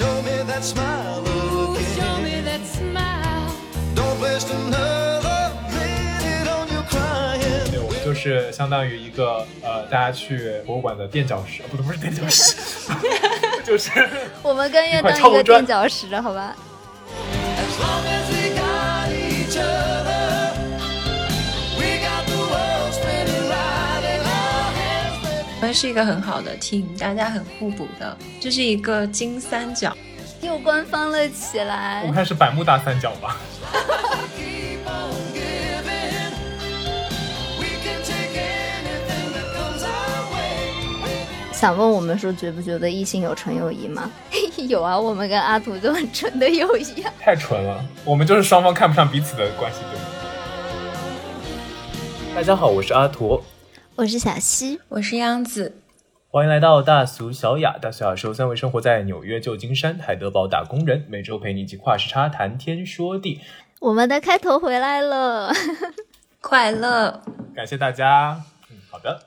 Show me that smile Ooh, again. show me that smile. Don't waste another minute on your crying. 对，我们就是相当于一个呃，大家去博物馆的垫脚石，不，不是垫脚石，就是我们更愿一块当一个垫脚石，好吧？As long as 们是一个很好的 team，大家很互补的，这是一个金三角。又官方了起来我们开始百慕大三角吧。Keep on giving. We can take anything that comes our way. 想问我们说，觉不觉得异性有纯友谊吗？有啊，我们跟阿土就很纯的友谊啊。太纯了，我们就是双方看不上彼此的关系，对吗？大家好，我是阿图，我是小西，我是央子，欢迎来到大俗小雅。大俗小雅是由三位生活在纽约、旧金山、海德堡打工人，每周陪你一起跨时差谈天说地。我们的开头回来了，快乐。感谢大家。嗯，好的。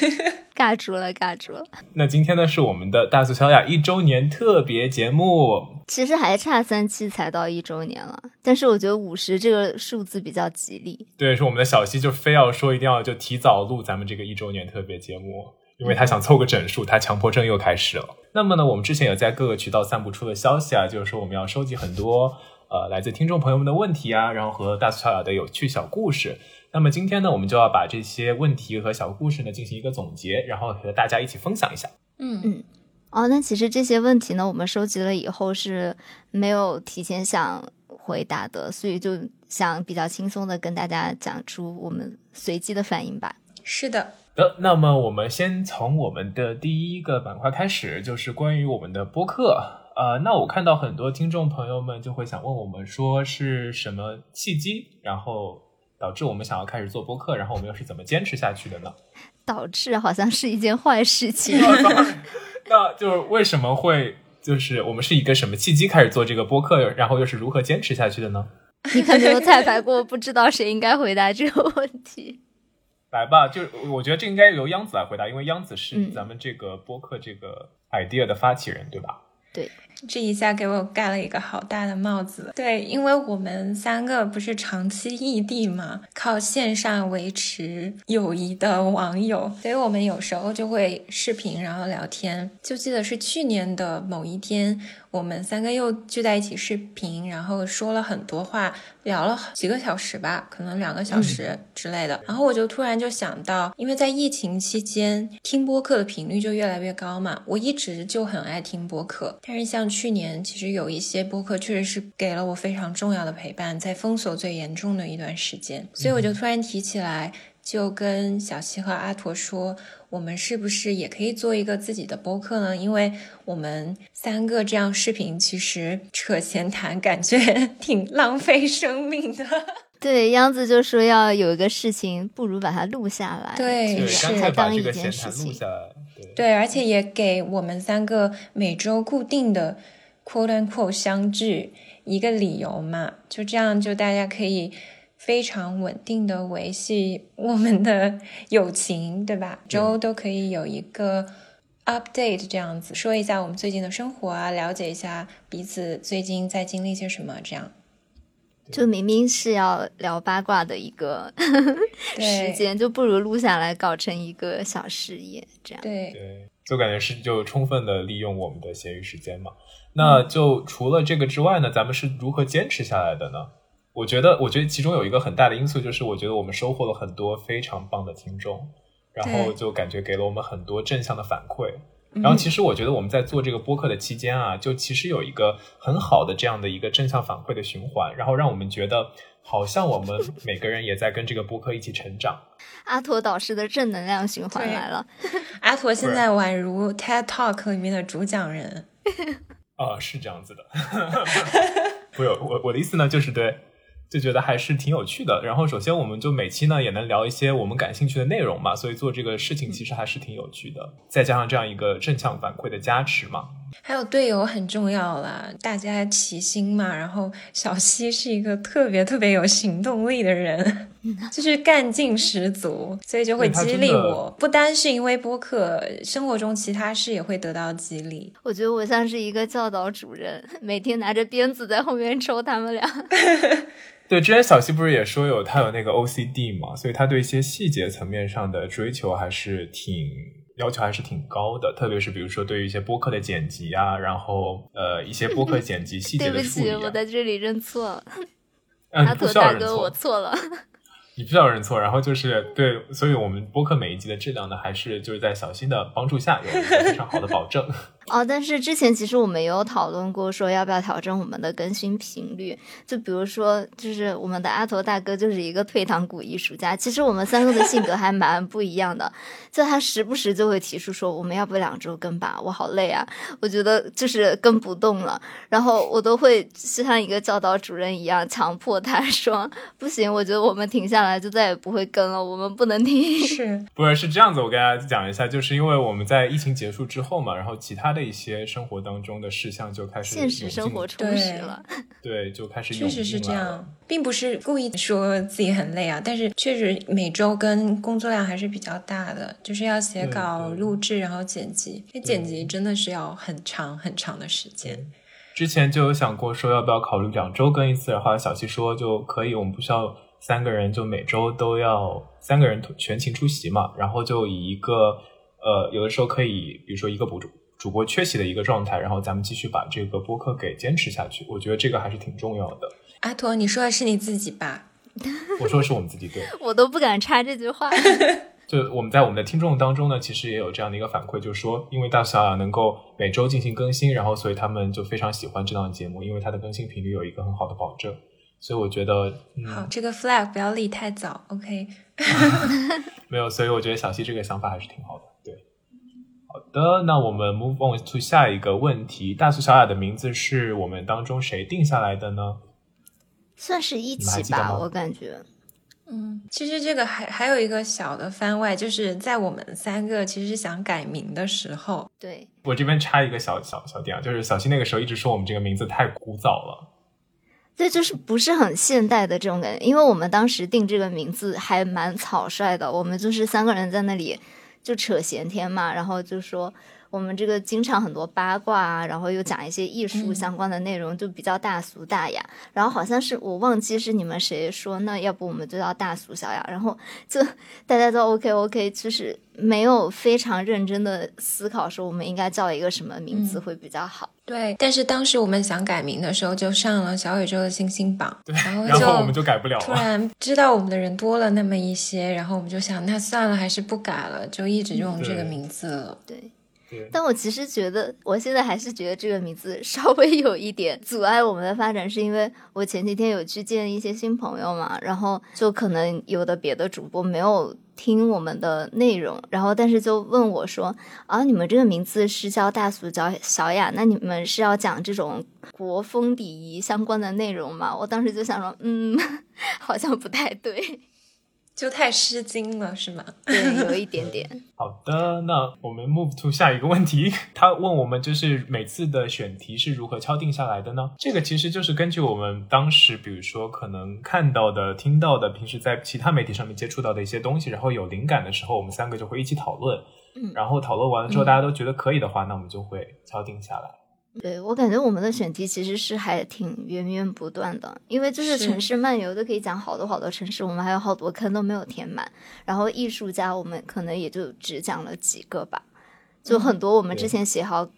尬住了，尬住了。那今天呢是我们的大俗小雅一周年特别节目，其实还差三期才到一周年了，但是我觉得五十这个数字比较吉利。对，是我们的小西就非要说一定要就提早录咱们这个一周年特别节目，因为他想凑个整数，他强迫症又开始了。那么呢，我们之前有在各个渠道散布出的消息啊，就是说我们要收集很多呃来自听众朋友们的问题啊，然后和大俗小雅的有趣小故事。那么今天呢，我们就要把这些问题和小故事呢进行一个总结，然后和大家一起分享一下。嗯嗯哦，那其实这些问题呢，我们收集了以后是没有提前想回答的，所以就想比较轻松的跟大家讲出我们随机的反应吧。是的，的，那么我们先从我们的第一个板块开始，就是关于我们的播客。呃，那我看到很多听众朋友们就会想问我们说是什么契机，然后导致我们想要开始做播客，然后我们又是怎么坚持下去的呢？导致好像是一件坏事情。那就是为什么会就是我们是一个什么契机开始做这个播客，然后又是如何坚持下去的呢？你可能有彩排过，不知道谁应该回答这个问题。来吧，就是我觉得这应该由央子来回答，因为央子是嗯咱们这个播客这个 idea 的发起人，对吧？对，这一下给我盖了一个好大的帽子。对，因为我们三个不是长期异地嘛，靠线上维持友谊的网友，所以我们有时候就会视频，然后聊天。就记得是去年的某一天，我们三个又聚在一起视频，然后说了很多话，聊了几个小时吧，可能两个小时之类的。然后我就突然就想到，因为在疫情期间听播客的频率就越来越高嘛，我一直就很爱听播客。但是像去年，其实有一些播客确实是给了我非常重要的陪伴，在封锁最严重的一段时间，所以我就突然提起来，就跟小西和阿驼说，我们是不是也可以做一个自己的播客呢？因为我们三个这样视频，其实扯闲谈，感觉 挺浪费生命的。对，央子就说要有一个事情，不如把它录下来，对对，是干脆才把这个当一件闲谈录事情。下来。对，对，而且也给我们三个每周固定的 quote and quote 相聚一个理由嘛，就这样，就大家可以非常稳定的维系我们的友情，对吧？周都可以有一个 update 这样子，说一下我们最近的生活啊，了解一下彼此最近在经历些什么，这样。就明明是要聊八卦的一个 对时间，就不如录下来搞成一个小事业，这样。对，对，就感觉是就充分的利用我们的闲余时间嘛。那就除了这个之外呢，咱们是如何坚持下来的呢？我觉得，我觉得其中有一个很大的因素，就是我觉得我们收获了很多非常棒的听众，然后就感觉给了我们很多正向的反馈。然后其实我觉得我们在做这个播客的期间啊，就其实有一个很好的这样的一个正向反馈的循环，然后让我们觉得好像我们每个人也在跟这个播客一起成长。阿驼导师的正能量循环来了。阿驼现在宛如 TED Talk 里面的主讲人。啊、是这样子的，不是我我的意思呢，就是对，就觉得还是挺有趣的。然后首先我们就每期呢也能聊一些我们感兴趣的内容嘛，所以做这个事情其实还是挺有趣的。再加上这样一个正向反馈的加持嘛，还有队友很重要啦，大家齐心嘛。然后小西是一个特别特别有行动力的人，就是干劲十足，所以就会激励我。不单是因为播客，生活中其他事也会得到激励。我觉得我像是一个教导主任，每天拿着鞭子在后面抽他们俩。对，之前小溪不是也说有他有那个 OCD 嘛，所以他对一些细节层面上的追求还是挺要求还是挺高的，特别是比如说对于一些播客的剪辑啊，然后呃一些播客剪辑细节 对不起，的处理、啊。我在这里认错 阿你不驼大哥，需要认错我错了。你不需要认错，然后就是对，所以我们播客每一集的质量呢，还是就是在小新的帮助下有一个非常好的保证。哦，但是之前其实我们也有讨论过，说要不要调整我们的更新频率。就比如说，就是我们的阿头大哥就是一个退堂鼓艺术家，其实我们三个的性格还蛮不一样的。就他时不时就会提出说，我们要不两周更吧？我好累啊，我觉得就是更不动了。然后我都会像一个教导主任一样，强迫他说，不行，我觉得我们停下来就再也不会更了，我们不能停。是，不是是这样子，我跟大家讲一下，就是因为我们在疫情结束之后嘛，然后其他的一些生活当中的事项就开始现实生活充实了。对，就开始确实是这样并不是故意说自己很累啊，但是确实每周跟工作量还是比较大的，就是要写稿、录制，然后剪辑。那剪辑真的是要很长很长的时间。之前就有想过说要不要考虑两周更一次，然后小七说就可以，我们不需要三个人，就每周都要三个人全勤出席嘛，然后就以一个呃有的时候可以，比如说一个博主主播缺席的一个状态，然后咱们继续把这个播客给坚持下去，我觉得这个还是挺重要的。阿驼，你说的是你自己吧？我说的是我们自己对。我都不敢插这句话。就我们在我们的听众当中呢，其实也有这样的一个反馈，就是说，因为大小雅能够每周进行更新，然后所以他们就非常喜欢这档节目，因为它的更新频率有一个很好的保证。所以我觉得，好，嗯，这个 flag 不要立太早，OK？没有，所以我觉得小溪这个想法还是挺好的。对，好的，那我们 move on to 下一个问题。大苏小雅的名字是我们当中谁定下来的呢？算是一起吧，我感觉。嗯，其实这个还还有一个小的番外，就是在我们三个其实想改名的时候，对，我这边插一个小小小点啊，就是小新那个时候一直说我们这个名字太古早了。对，就是不是很现代的这种感觉，因为我们当时定这个名字还蛮草率的，我们就是三个人在那里就扯闲天嘛，然后就说我们这个经常很多八卦啊，然后又讲一些艺术相关的内容，就比较大俗大雅。然后好像是我忘记是你们谁说，那要不我们就叫大俗小雅，然后就大家都 OK OK，就是没有非常认真的思考说我们应该叫一个什么名字会比较好。对，但是当时我们想改名的时候，就上了小宇宙的星星榜，然后然后我们就改不了突。然知道我们的人多了那么一些，然后我们就想，那算了，还是不改了，就一直用这个名字了。对。对，但我其实觉得，我现在还是觉得这个名字 稍微有一点阻碍我们的发展，是因为我前几天有去见一些新朋友嘛，然后就可能有的别的主播没有听我们的内容，然后但是就问我说：“啊，你们这个名字是叫大俗叫小雅，那你们是要讲这种国风礼仪相关的内容吗？”我当时就想说，嗯，好像不太对，就太诗经了，是吗？对，有一点点。好的，那我们 move to 下一个问题。他问我们，就是每次的选题是如何敲定下来的呢？这个其实就是根据我们当时，比如说可能看到的、听到的，平时在其他媒体上面接触到的一些东西，然后有灵感的时候，我们三个就会一起讨论。嗯然后讨论完了之后，大家都觉得可以的话，那我们就会敲定下来。对我感觉我们的选题其实是还挺源源不断的，因为就是是城市漫游都可以讲好多好多城市，我们还有好多坑都没有填满。然后艺术家我们可能也就只讲了几个吧，就很多我们之前写好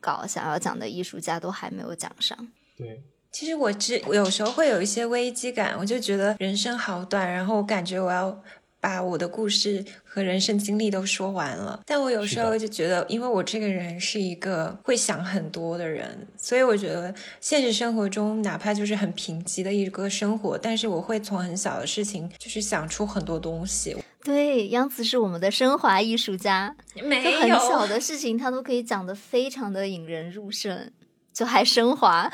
稿想要讲的艺术家都还没有讲上。对，其实我只有时候会有一些危机感，我就觉得人生好短，然后我感觉我要把我的故事和人生经历都说完了。但我有时候就觉得，因为我这个人是一个会想很多的人，所以我觉得现实生活中哪怕就是很贫瘠的一个生活，但是我会从很小的事情就是想出很多东西。对，杨子是我们的升华艺术家，没就很小的事情他都可以讲得非常的引人入胜，就还升华。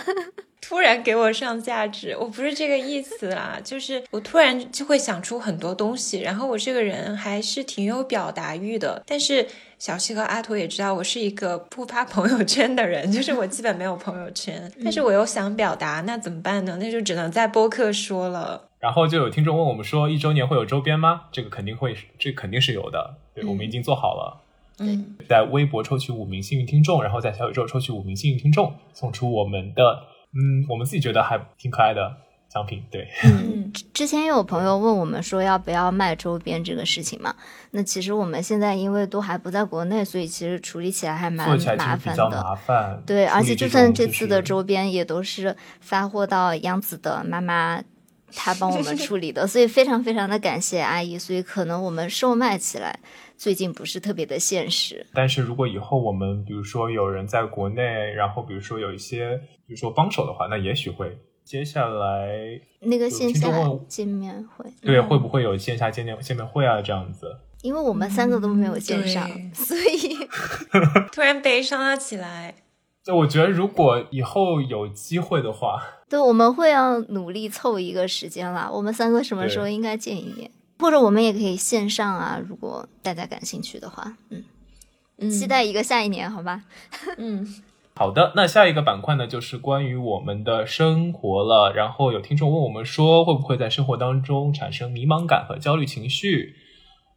突然给我上价值，我不是这个意思啦，就是我突然就会想出很多东西，然后我这个人还是挺有表达欲的，但是小西和阿图也知道我是一个不发朋友圈的人，就是我基本没有朋友圈，但是我又想表达，那怎么办呢？那就只能在播客说了。然后就有听众问我们说，一周年会有周边吗？这个肯定会，这肯定是有的。对，我们已经做好了。嗯，在微博抽取五名幸运听众，然后在小宇宙抽取五名幸运听众，送出我们的，嗯，我们自己觉得还挺可爱的奖品。对，嗯，之之前也有朋友问我们说要不要卖周边这个事情嘛？那其实我们现在因为都还不在国内，所以其实处理起来还蛮麻烦的。麻烦。对，而且就算这次的周边也都是发货到央子的妈妈，她帮我们处理的，所以非常非常的感谢阿姨。所以可能我们售卖起来最近不是特别的现实。但是如果以后我们比如说有人在国内，然后比如说有一些比如说帮手的话，那也许会接下来那个线下见面会，对会不会有线下见面见面会啊这样子？因为我们三个都没有线上，对所以 突然悲伤了起来。就我觉得如果以后有机会的话，对我们会要努力凑一个时间啦。我们三个什么时候应该见一面？或者我们也可以线上啊，如果大家感兴趣的话，嗯，嗯期待一个下一年，好吧？嗯，好的，那下一个板块呢，就是关于我们的生活了。然后有听众问我们说，会不会在生活当中产生迷茫感和焦虑情绪？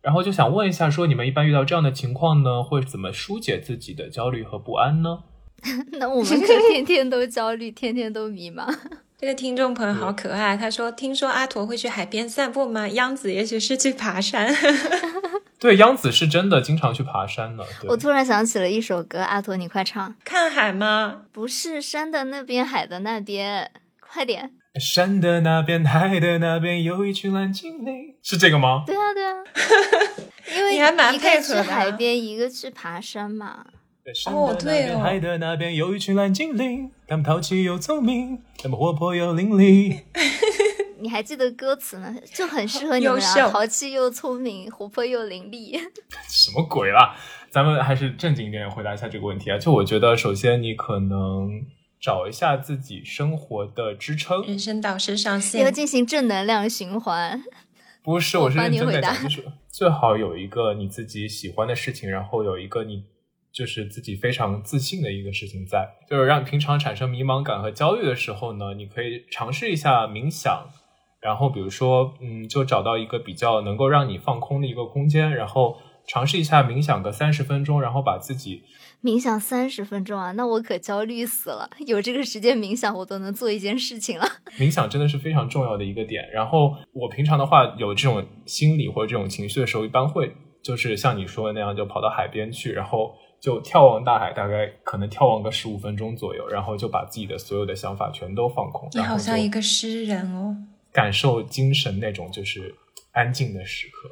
然后就想问一下，说你们一般遇到这样的情况呢，会怎么疏解自己的焦虑和不安呢？那我们可 天天都焦虑，天天都迷茫。这个听众朋友好可爱，他说：“听说阿驼会去海边散步吗？央子也许是去爬山。对，央子是真的经常去爬山的。我突然想起了一首歌，阿驼，你快唱。看海吗？不是山的那边，海的那边，快点。山的那边，海的那边，有一群蓝精灵，是这个吗？对啊，对啊，因为你还蛮一个去配合的啊海边，一个去爬山嘛。哦的那边，对哦海的那边，有一群蓝精灵，他们淘气又聪明，他们活泼又伶俐。你还记得歌词呢？就很适合你们啊，淘气又聪明，活泼又伶俐。什么鬼啦？咱们还是正经一点回答一下这个问题啊。就我觉得，首先你可能找一下自己生活的支撑，人生导师上线要，进行正能量循环。不是，我我是认帮你回答真的讲，就是最好有一个你自己喜欢的事情，然后有一个你就是自己非常自信的一个事情在，就是让平常产生迷茫感和焦虑的时候呢，你可以尝试一下冥想，然后比如说，嗯，就找到一个比较能够让你放空的一个空间，然后尝试一下冥想个三十分钟，然后把自己冥想三十分钟啊，那我可焦虑死了。有这个时间冥想，我都能做一件事情了。冥想真的是非常重要的一个点。然后我平常的话有这种心理或者这种情绪的时候，一般会就是像你说的那样，就跑到海边去，然后就眺望大海，大概可能眺望个十五分钟左右，然后就把自己的所有的想法全都放空，你好像一个诗人哦。感受精神那种就是安静的时刻。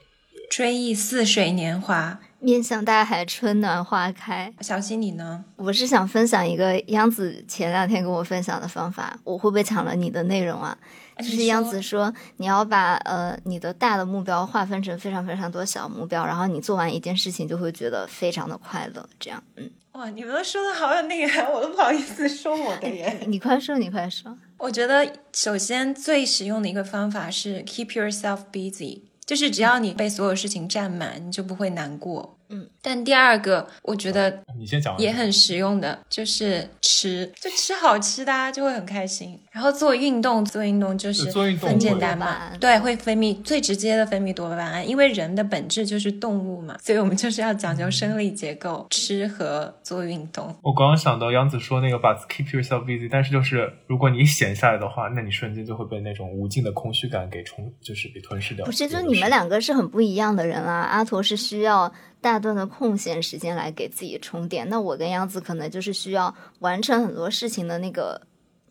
追忆似水年华，面向大海，春暖花开。小溪你呢？我是想分享一个央子前两天跟我分享的方法，我会不会抢了你的内容啊？就是央子说，你要把呃你的大的目标划分成非常非常多小目标，然后你做完一件事情就会觉得非常的快乐。这样，嗯，哇，你们都说的好有内涵，我都不好意思说我的耶。你快说，你快说。我觉得首先最实用的一个方法是 keep yourself busy，就是只要你被所有事情占满，你就不会难过。嗯，但第二个我觉得你先讲。也很实用的，就是吃，就吃好吃的、啊，就会很开心。然后做运动，做运动就是做运动很简单嘛多巴胺，对，会分泌最直接的分泌多巴胺，因为人的本质就是动物嘛，所以我们就是要讲究生理结构，吃和做运动。我刚刚想到杨子说那个把 keep yourself busy，但是就是如果你闲下来的话，那你瞬间就会被那种无尽的空虚感给冲，就是给吞噬掉。不是，就你们两个是很不一样的人啊。阿驼是需要大段的空闲时间来给自己充电，那我跟杨子可能就是需要完成很多事情的那个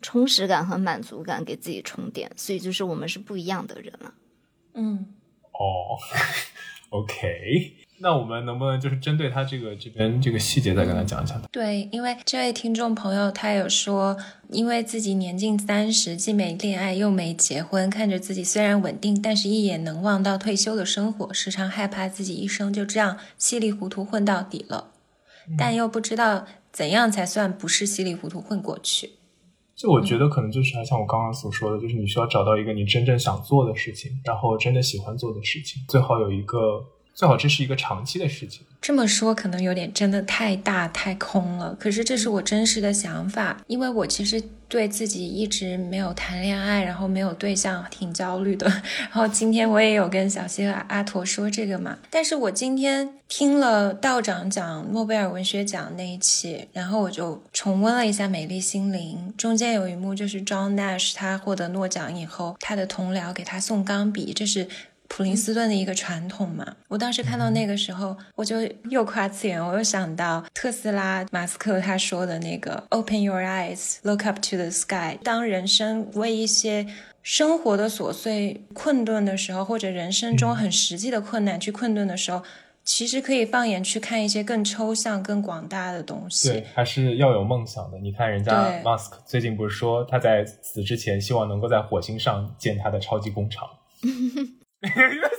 充实感和满足感给自己充电，所以就是我们是不一样的人了。嗯，哦，OK，那我们能不能就是针对他这个这边这个细节再跟他讲一下？对，因为这位听众朋友他有说，因为自己年近三十，既没恋爱又没结婚，看着自己虽然稳定，但是一眼能望到退休的生活，时常害怕自己一生就这样稀里糊涂混到底了，但又不知道怎样才算不是稀里糊涂混过去。就我觉得可能就是还像我刚刚所说的，就是你需要找到一个你真正想做的事情，然后真的喜欢做的事情，最好有一个最好这是一个长期的事情。这么说可能有点真的太大太空了，可是这是我真实的想法，因为我其实对自己一直没有谈恋爱，然后没有对象，挺焦虑的。然后今天我也有跟小希和阿驼说这个嘛，但是我今天听了道长讲诺贝尔文学奖那一期，然后我就重温了一下《美丽心灵》，中间有一幕就是 John Nash 他获得诺奖以后，他的同僚给他送钢笔，这是。普林斯顿的一个传统嘛，我当时看到那个时候，我就又夸次元，我又想到特斯拉马斯克他说的那个 “Open your eyes, look up to the sky”。当人生为一些生活的琐碎困顿的时候，或者人生中很实际的困难去困顿的时候，其实可以放眼去看一些更抽象、更广大的东西。对，还是要有梦想的。你看，人家对 Musk 最近不是说他在死之前希望能够在火星上建他的超级工厂？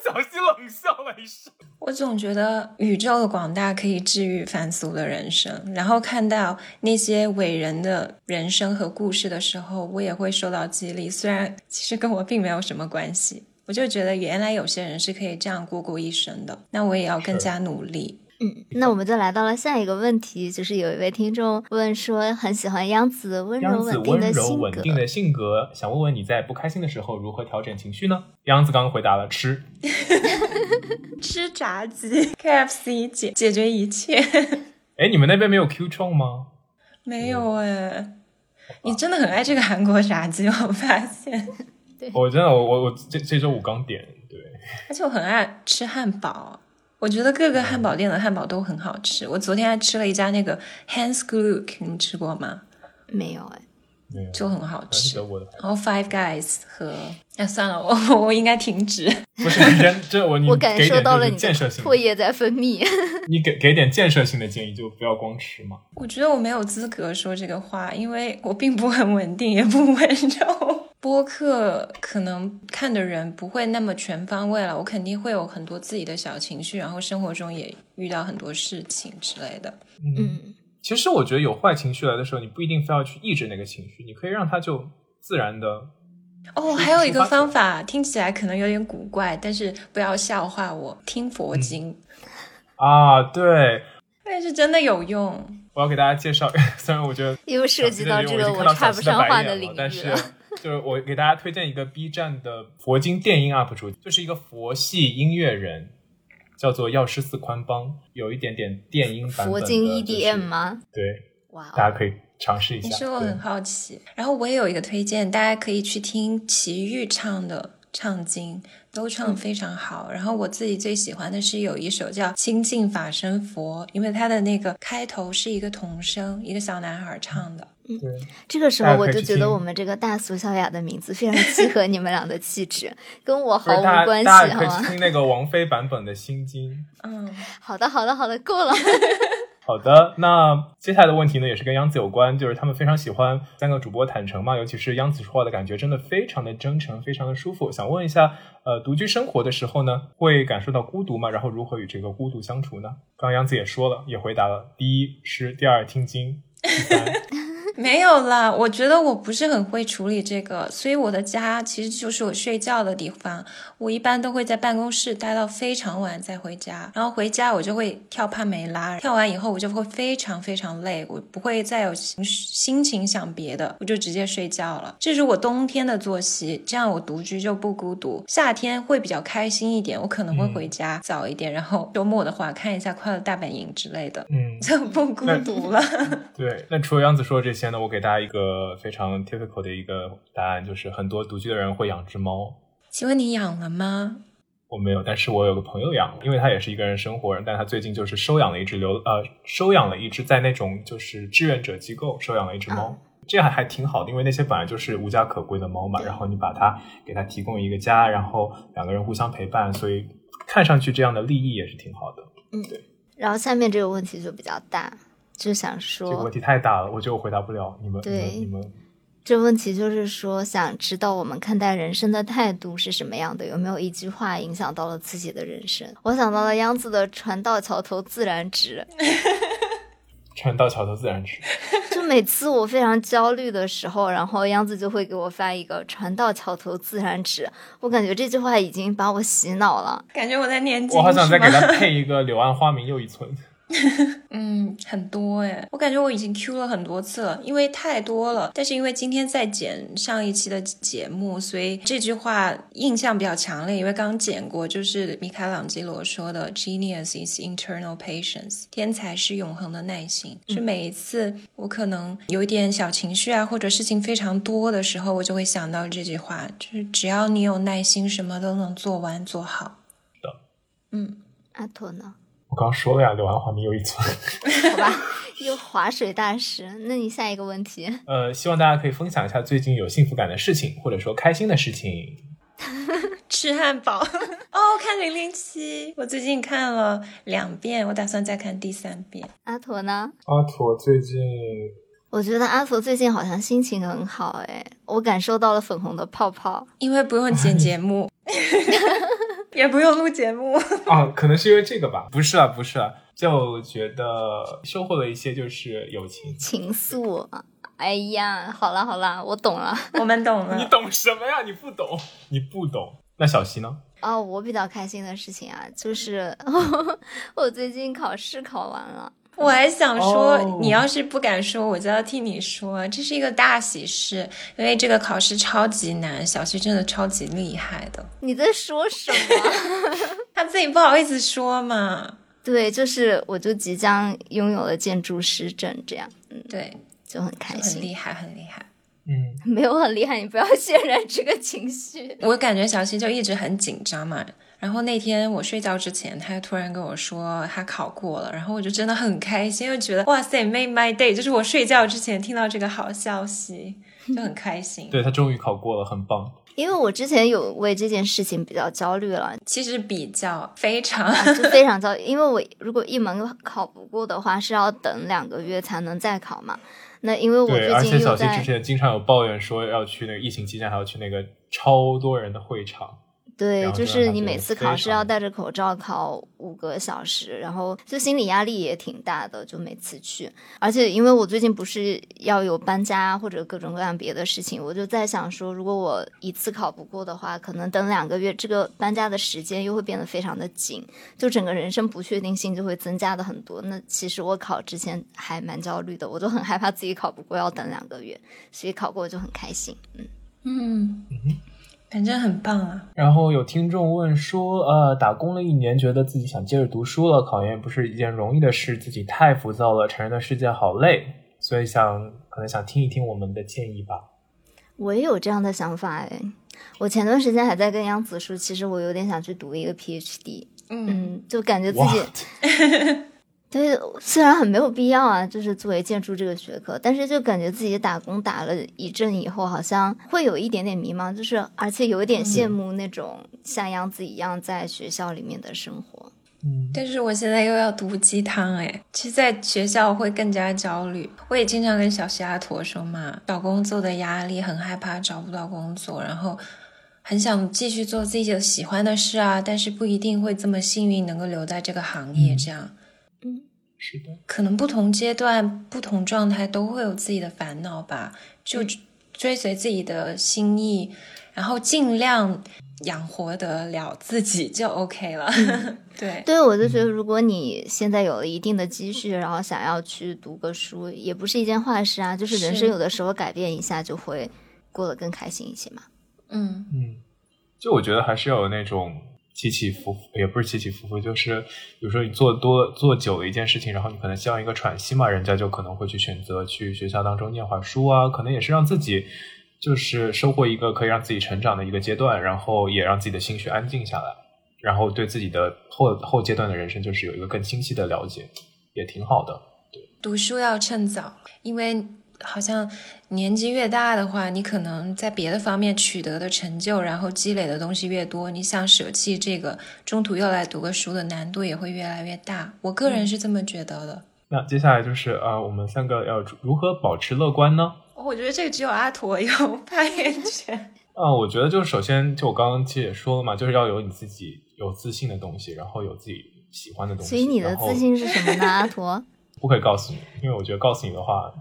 小心冷笑了一声。我总觉得宇宙的广大可以治愈凡俗的人生，然后看到那些伟人的人生和故事的时候，我也会受到激励。虽然其实跟我并没有什么关系，我就觉得原来有些人是可以这样过过一生的，那我也要更加努力。嗯，那我们就来到了下一个问题，就是有一位听众问说，很喜欢央子温柔稳定温柔的性格。稳定的性格，想问问你在不开心的时候如何调整情绪呢？央子刚刚回答了吃，吃炸鸡，KFC 解解决一切。哎，你们那边没有 Q 冲吗？没有哎，你真的很爱这个韩国炸鸡，我发现，对我真的，我我我这这周五刚点，对，而且我很爱吃汉堡。我觉得各个汉堡店的汉堡都很好吃。我昨天还吃了一家那个 Hans Gluck，你吃过吗？没有哎，没有，就很好吃。然后 Five Guys 和哎算了，我我应该停止。不是你真这我你我感受到了你建设性的的唾液在分泌。你给给点建设性的建议，就不要光吃嘛。我觉得我没有资格说这个话，因为我并不很稳定，也不温柔。播客可能看的人不会那么全方位了，我肯定会有很多自己的小情绪，然后生活中也遇到很多事情之类的。嗯，其实我觉得有坏情绪来的时候，你不一定非要去抑制那个情绪，你可以让它就自然的。哦，还有一个方法，听起来可能有点古怪，但是不要笑话我，听佛经，啊，对，但是真的有用。我要给大家介绍，虽然我觉得又涉及到这个我插不上话的领域但是了。就是我给大家推荐一个 B 站的佛经电音 UP 主，就是一个佛系音乐人，叫做药师寺宽邦，有一点点电音版本的佛经 EDM 吗？对，哇哦，大家可以尝试一下。其实我很好奇，然后我也有一个推荐，大家可以去听齐豫唱的唱经，都唱的非常好。然后我自己最喜欢的是有一首叫《清净法身佛》，因为它的那个开头是一个童声，一个小男孩唱的。对，这个时候我就觉得我们这个大俗小雅的名字非常契合你们俩的气质，跟我毫无关系，好吗可以？听那个王菲版本的心经。嗯，好的，好的，好的，够了。好的，那接下来的问题呢，也是跟央子有关，就是他们非常喜欢三个主播坦诚嘛，尤其是央子说话的感觉真的非常的真诚，非常的舒服。想问一下，呃，独居生活的时候呢，会感受到孤独吗？然后如何与这个孤独相处呢？刚刚央子也说了，也回答了，第一是第二听经，第三 没有啦，我觉得我不是很会处理这个，所以我的家其实就是我睡觉的地方。我一般都会在办公室待到非常晚再回家，然后回家我就会跳帕梅拉，跳完以后我就会非常非常累，我不会再有心心情想别的，我就直接睡觉了。这是我冬天的作息，这样我独居就不孤独。夏天会比较开心一点，我可能会回家早一点，然后周末的话看一下《快乐大本营》之类的，嗯，就不孤独了。对。那除了杨子说的这些呢，我给大家一个非常 typical 的一个答案，就是很多独居的人会养只猫。请问你养了吗？我没有，但是我有个朋友养，因为他也是一个人生活人，但他最近就是收养了一只流呃收养了一只在那种就是志愿者机构收养了一只猫，这样还挺好的，因为那些本来就是无家可归的猫嘛，然后你把它给它提供一个家，然后两个人互相陪伴，所以看上去这样的利益也是挺好的。嗯，对然后下面这个问题就比较大，就想说这个问，题太大了，我觉得我回答不了，你们你对们你们这问题就是说，想知道我们看待人生的态度是什么样的，有没有一句话影响到了自己的人生？我想到了央子的“船到桥头自然直 船到桥头自然直。”，就每次我非常焦虑的时候，然后央子就会给我发一个“船到桥头自然直”，我感觉这句话已经把我洗脑了。感觉我在念经，我好想再给他配一个“柳暗花明又一村 嗯，很多哎，我感觉我已经 Q 了很多次了，因为太多了。但是因为今天在剪上一期的节目，所以这句话印象比较强烈，因为刚剪过，就是米开朗基罗说的 “Genius is internal patience”，天才是永恒的耐心。是每一次我可能有一点小情绪啊，或者事情非常多的时候，我就会想到这句话，就是只要你有耐心，什么都能做完做好。嗯阿驼呢？”。我刚说了呀，“柳暗花明又一村 好吧，又划水大师。那你下一个问题，”。呃，希望大家可以分享一下最近有幸福感的事情，或者说开心的事情。吃汉堡 哦，看零零七，我最近看了两遍，我打算再看第三遍。阿驼呢？阿驼最近我觉得阿驼最近好像心情很好，哎，我感受到了粉红的泡泡。因为不用剪节目，也不用录节目。啊，可能是因为这个吧？不是啊，不是啊，就觉得收获了一些就是友情。情愫。哎呀，好了好了，我懂了。我们懂了你，懂什么呀？你不懂，你不懂。那小溪呢？哦，我比较开心的事情啊，就是 我最近考试考完了。我还想说哦你要是不敢说，我就要替你说，这是一个大喜事，因为这个考试超级难，小溪真的超级厉害的，你在说什么？他自己不好意思说嘛。对，就是我就即将拥有了建筑师证，这样，嗯，对，就很开心。很厉害，很厉害。嗯，没有很厉害，你不要 渲染这个情绪。我感觉小溪就一直很紧张嘛。然后那天我睡觉之前，他突然跟我说他考过了，然后我就真的很开心，又觉得哇塞，made my day，就是我睡觉之前听到这个好消息，就很开心。对他终于考过了，很棒。因为我之前有为这件事情比较焦虑了，其实比较非常，就非常焦虑。因为我如果一门考不过的话，是要等两个月才能再考嘛。那因为我对，最而且小溪近又在之前经常有抱怨说要去那个疫情期间还要去那个超多人的会场。对，就是你每次考试要戴着口罩考五个小时，然后就心理压力也挺大的，就每次去。而且因为我最近不是要有搬家或者各种各样别的事情，我就在想说，如果我一次考不过的话，可能等两个月，这个搬家的时间又会变得非常的紧，就整个人生不确定性就会增加的很多。那其实我考之前还蛮焦虑的，我就很害怕自己考不过要等两个月，所以考过就很开心。嗯，嗯，反正很棒啊。然后有听众问说，呃，打工了一年，觉得自己想接着读书了，考研也不是一件容易的事，自己太浮躁了，成人的世界好累，所以想可能想听一听我们的建议吧。我也有这样的想法哎。我前段时间还在跟杨子说，其实我有点想去读一个 PhD，嗯，嗯，就感觉自己？对，虽然很没有必要啊，就是作为建筑这个学科，但是就感觉自己打工打了一阵以后，好像会有一点点迷茫，就是而且有一点羡慕那种像杨子一样在学校里面的生活。嗯，但是我现在又要毒鸡汤哎，其实在学校会更加焦虑。我也经常跟小西阿驼说嘛，找工作的压力，很害怕找不到工作，然后很想继续做自己喜欢的事啊，但是不一定会这么幸运能够留在这个行业。嗯这样，是的，可能不同阶段、不同状态都会有自己的烦恼吧，就追随自己的心意，然后尽量养活得了自己就 OK 了。对，对，我就觉得如果你现在有了一定的积蓄，然后想要去读个书，也不是一件坏事啊。就是人生有的时候改变一下，就会过得更开心一些嘛。嗯。嗯，就我觉得还是要有那种起起伏伏，也不是起起伏伏，就是比如说你做多做久了一件事情，然后你可能需要一个喘息嘛，人家就可能会去选择去学校当中念会书啊，可能也是让自己就是收获一个可以让自己成长的一个阶段，然后也让自己的心绪安静下来，然后对自己的后后阶段的人生就是有一个更清晰的了解，也挺好的。读书要趁早，因为好像年纪越大的话，你可能在别的方面取得的成就，然后积累的东西越多，你想舍弃这个，中途又来读个书的难度也会越来越大。我个人是这么觉得的。那接下来就是呃，我们三个要如何保持乐观呢？我觉得这个只有阿驼有发言权。啊、我觉得就是首先，就我刚刚其实也说了嘛，就是要有你自己有自信的东西，然后有自己喜欢的东西。所以你的自信是什么呢，阿驼？不可以告诉你，因为我觉得告诉你的话，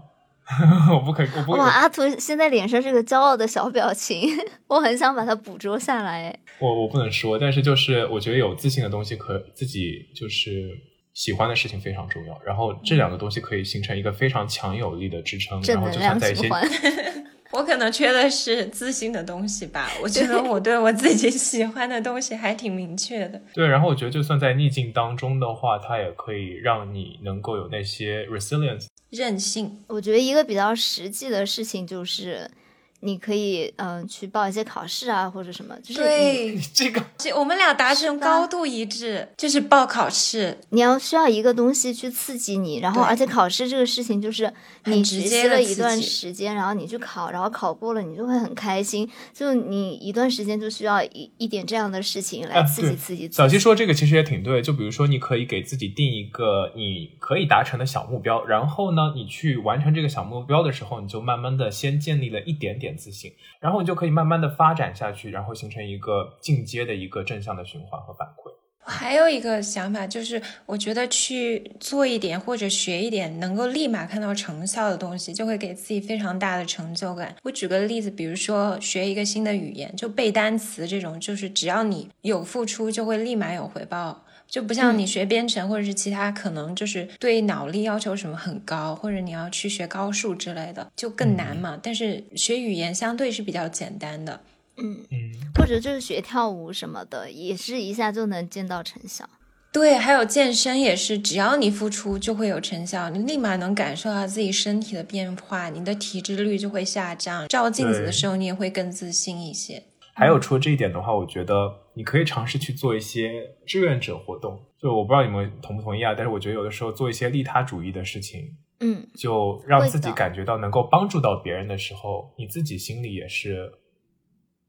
我不可，我不哇，阿图现在脸上这个骄傲的小表情，我很想把它捕捉下来。我我不能说，但是就是我觉得有自信的东西可自己就是喜欢的事情非常重要，然后这两个东西可以形成一个非常强有力的支撑，然后正能就算在一。我可能缺的是自信的东西吧。我觉得我对我自己喜欢的东西还挺明确的。对，然后我觉得就算在逆境当中的话，它也可以让你能够有那些 resilience。任性，我觉得一个比较实际的事情就是，你可以嗯、去报一些考试啊，或者什么，就是对，这个这我们俩达成高度一致，就是报考试。你要需要一个东西去刺激你，然后而且考试这个事情就是你直学接了一段时间，然后你去考，然后考过了，你就会很开心。就你一段时间就需要一一点这样的事情来啊刺激刺激自早期己。说这个其实也挺对，就比如说你可以给自己定一个你可以达成的小目标，然后呢，你去完成这个小目标的时候，你就慢慢的先建立了一点点自信，然后你就可以慢慢的发展下去，然后形成一个进阶的一个正向的循环和反馈。我还有一个想法，就是我觉得去做一点或者学一点能够立马看到成效的东西，就会给自己非常大的成就感。我举个例子，比如说学一个新的语言，就背单词这种，就是只要你有付出，就会立马有回报。就不像你学编程或者是其他，可能就是对脑力要求什么很高，或者你要去学高数之类的，就更难嘛。但是学语言相对是比较简单的。嗯，嗯，或者就是学跳舞什么的，也是一下就能见到成效。对，还有健身也是，只要你付出就会有成效，你立马能感受到自己身体的变化，你的体脂率就会下降。照镜子的时候，你也会更自信一些。还有除了这一点的话，我觉得你可以尝试去做一些志愿者活动。就我不知道你们同不同意啊，但是我觉得有的时候做一些利他主义的事情，嗯，就让自己感觉到能够帮助到别人的时候，你自己心里也是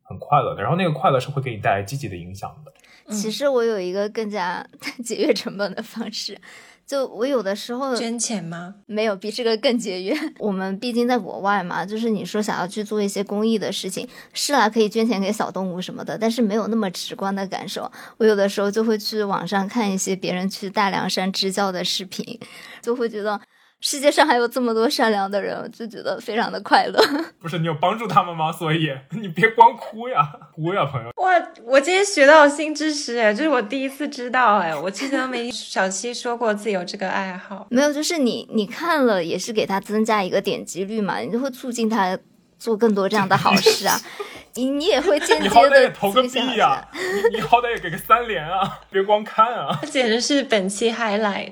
很快乐的。然后那个快乐是会给你带来积极的影响的。其实我有一个更加 节约成本的方式，就我有的时候捐钱吗？没有比这个更节约。我们毕竟在国外嘛，就是你说想要去做一些公益的事情，是啦，可以捐钱给小动物什么的，但是没有那么直观的感受。我有的时候就会去网上看一些别人去大凉山支教的视频，就会觉得世界上还有这么多善良的人，我就觉得非常的快乐。不是你有帮助他们吗？所以你别光哭呀，哭呀，朋友。哇，我今天学到新知识哎，这是我第一次知道哎，我之前都没小七说过自己有这个爱好。没有，就是你你看了也是给他增加一个点击率嘛，你就会促进他做更多这样的好事啊。你你也会间接你好歹的也投个币呀、你你好歹也给个三连啊，别光看啊。这简直是本期 highlight，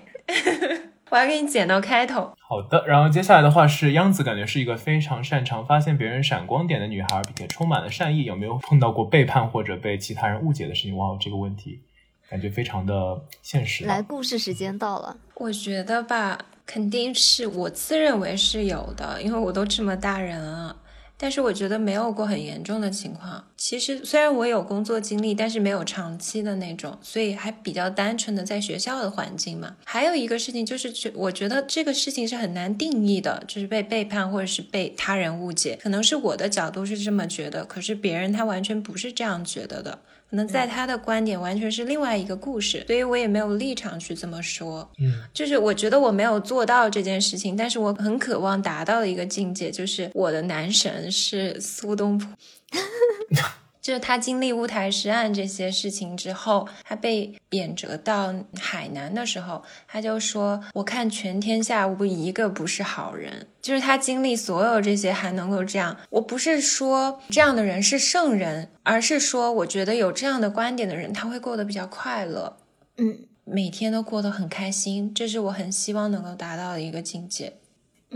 我要给你剪到开头。好的，然后接下来的话是央子，感觉是一个非常擅长发现别人闪光点的女孩，并且充满了善意。有没有碰到过背叛或者被其他人误解的事情？哇，这个问题感觉非常的现实、来，啊。故事时间到了。我觉得吧，肯定是我自认为是有的，因为我都这么大人了。但是我觉得没有过很严重的情况。其实虽然我有工作经历，但是没有长期的那种，所以还比较单纯的在学校的环境嘛。还有一个事情就是觉，我觉得这个事情是很难定义的，就是被背叛或者是被他人误解，可能是我的角度是这么觉得，可是别人他完全不是这样觉得的。可能在他的观点完全是另外一个故事，所以我也没有立场去这么说。嗯，就是我觉得我没有做到这件事情，但是我很渴望达到的一个境界，就是我的男神是苏东坡。就是他经历乌台诗案这些事情之后，他被贬谪到海南的时候，他就说：“我看全天下无一个不是好人。”就是他经历所有这些还能够这样。我不是说这样的人是圣人，而是说我觉得有这样的观点的人，他会过得比较快乐。嗯，每天都过得很开心，这是我很希望能够达到的一个境界。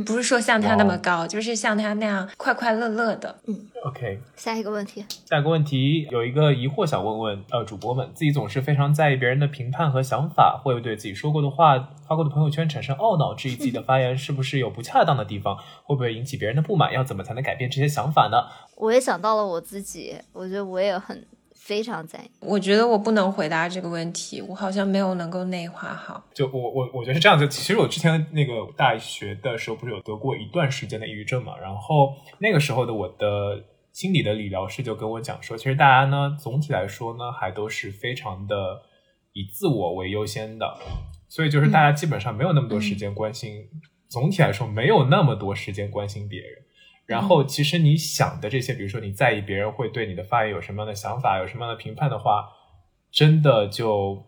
不是说像他那么高，就是像他那样快快乐乐的。嗯 OK，下一个问题，下一个问题有一个疑惑想问问呃主播们，自己总是非常在意别人的评判和想法，会对自己说过的话、发过的朋友圈产生懊恼，质疑自己的发言是不是有不恰当的地方，会不会引起别人的不满？要怎么才能改变这些想法呢？我也想到了我自己，我觉得我也很非常在意。我觉得我不能回答这个问题，我好像没有能够内化好。就我我我觉得是这样子。其实我之前那个大学的时候，不是有得过一段时间的抑郁症嘛，然后那个时候的我的心理的理疗师就跟我讲说，其实大家呢总体来说呢，还都是非常的以自我为优先的，所以就是大家基本上没有那么多时间关心总体来说没有那么多时间关心别人。然后，其实你想的这些，比如说你在意别人会对你的发言有什么样的想法，有什么样的评判的话，真的就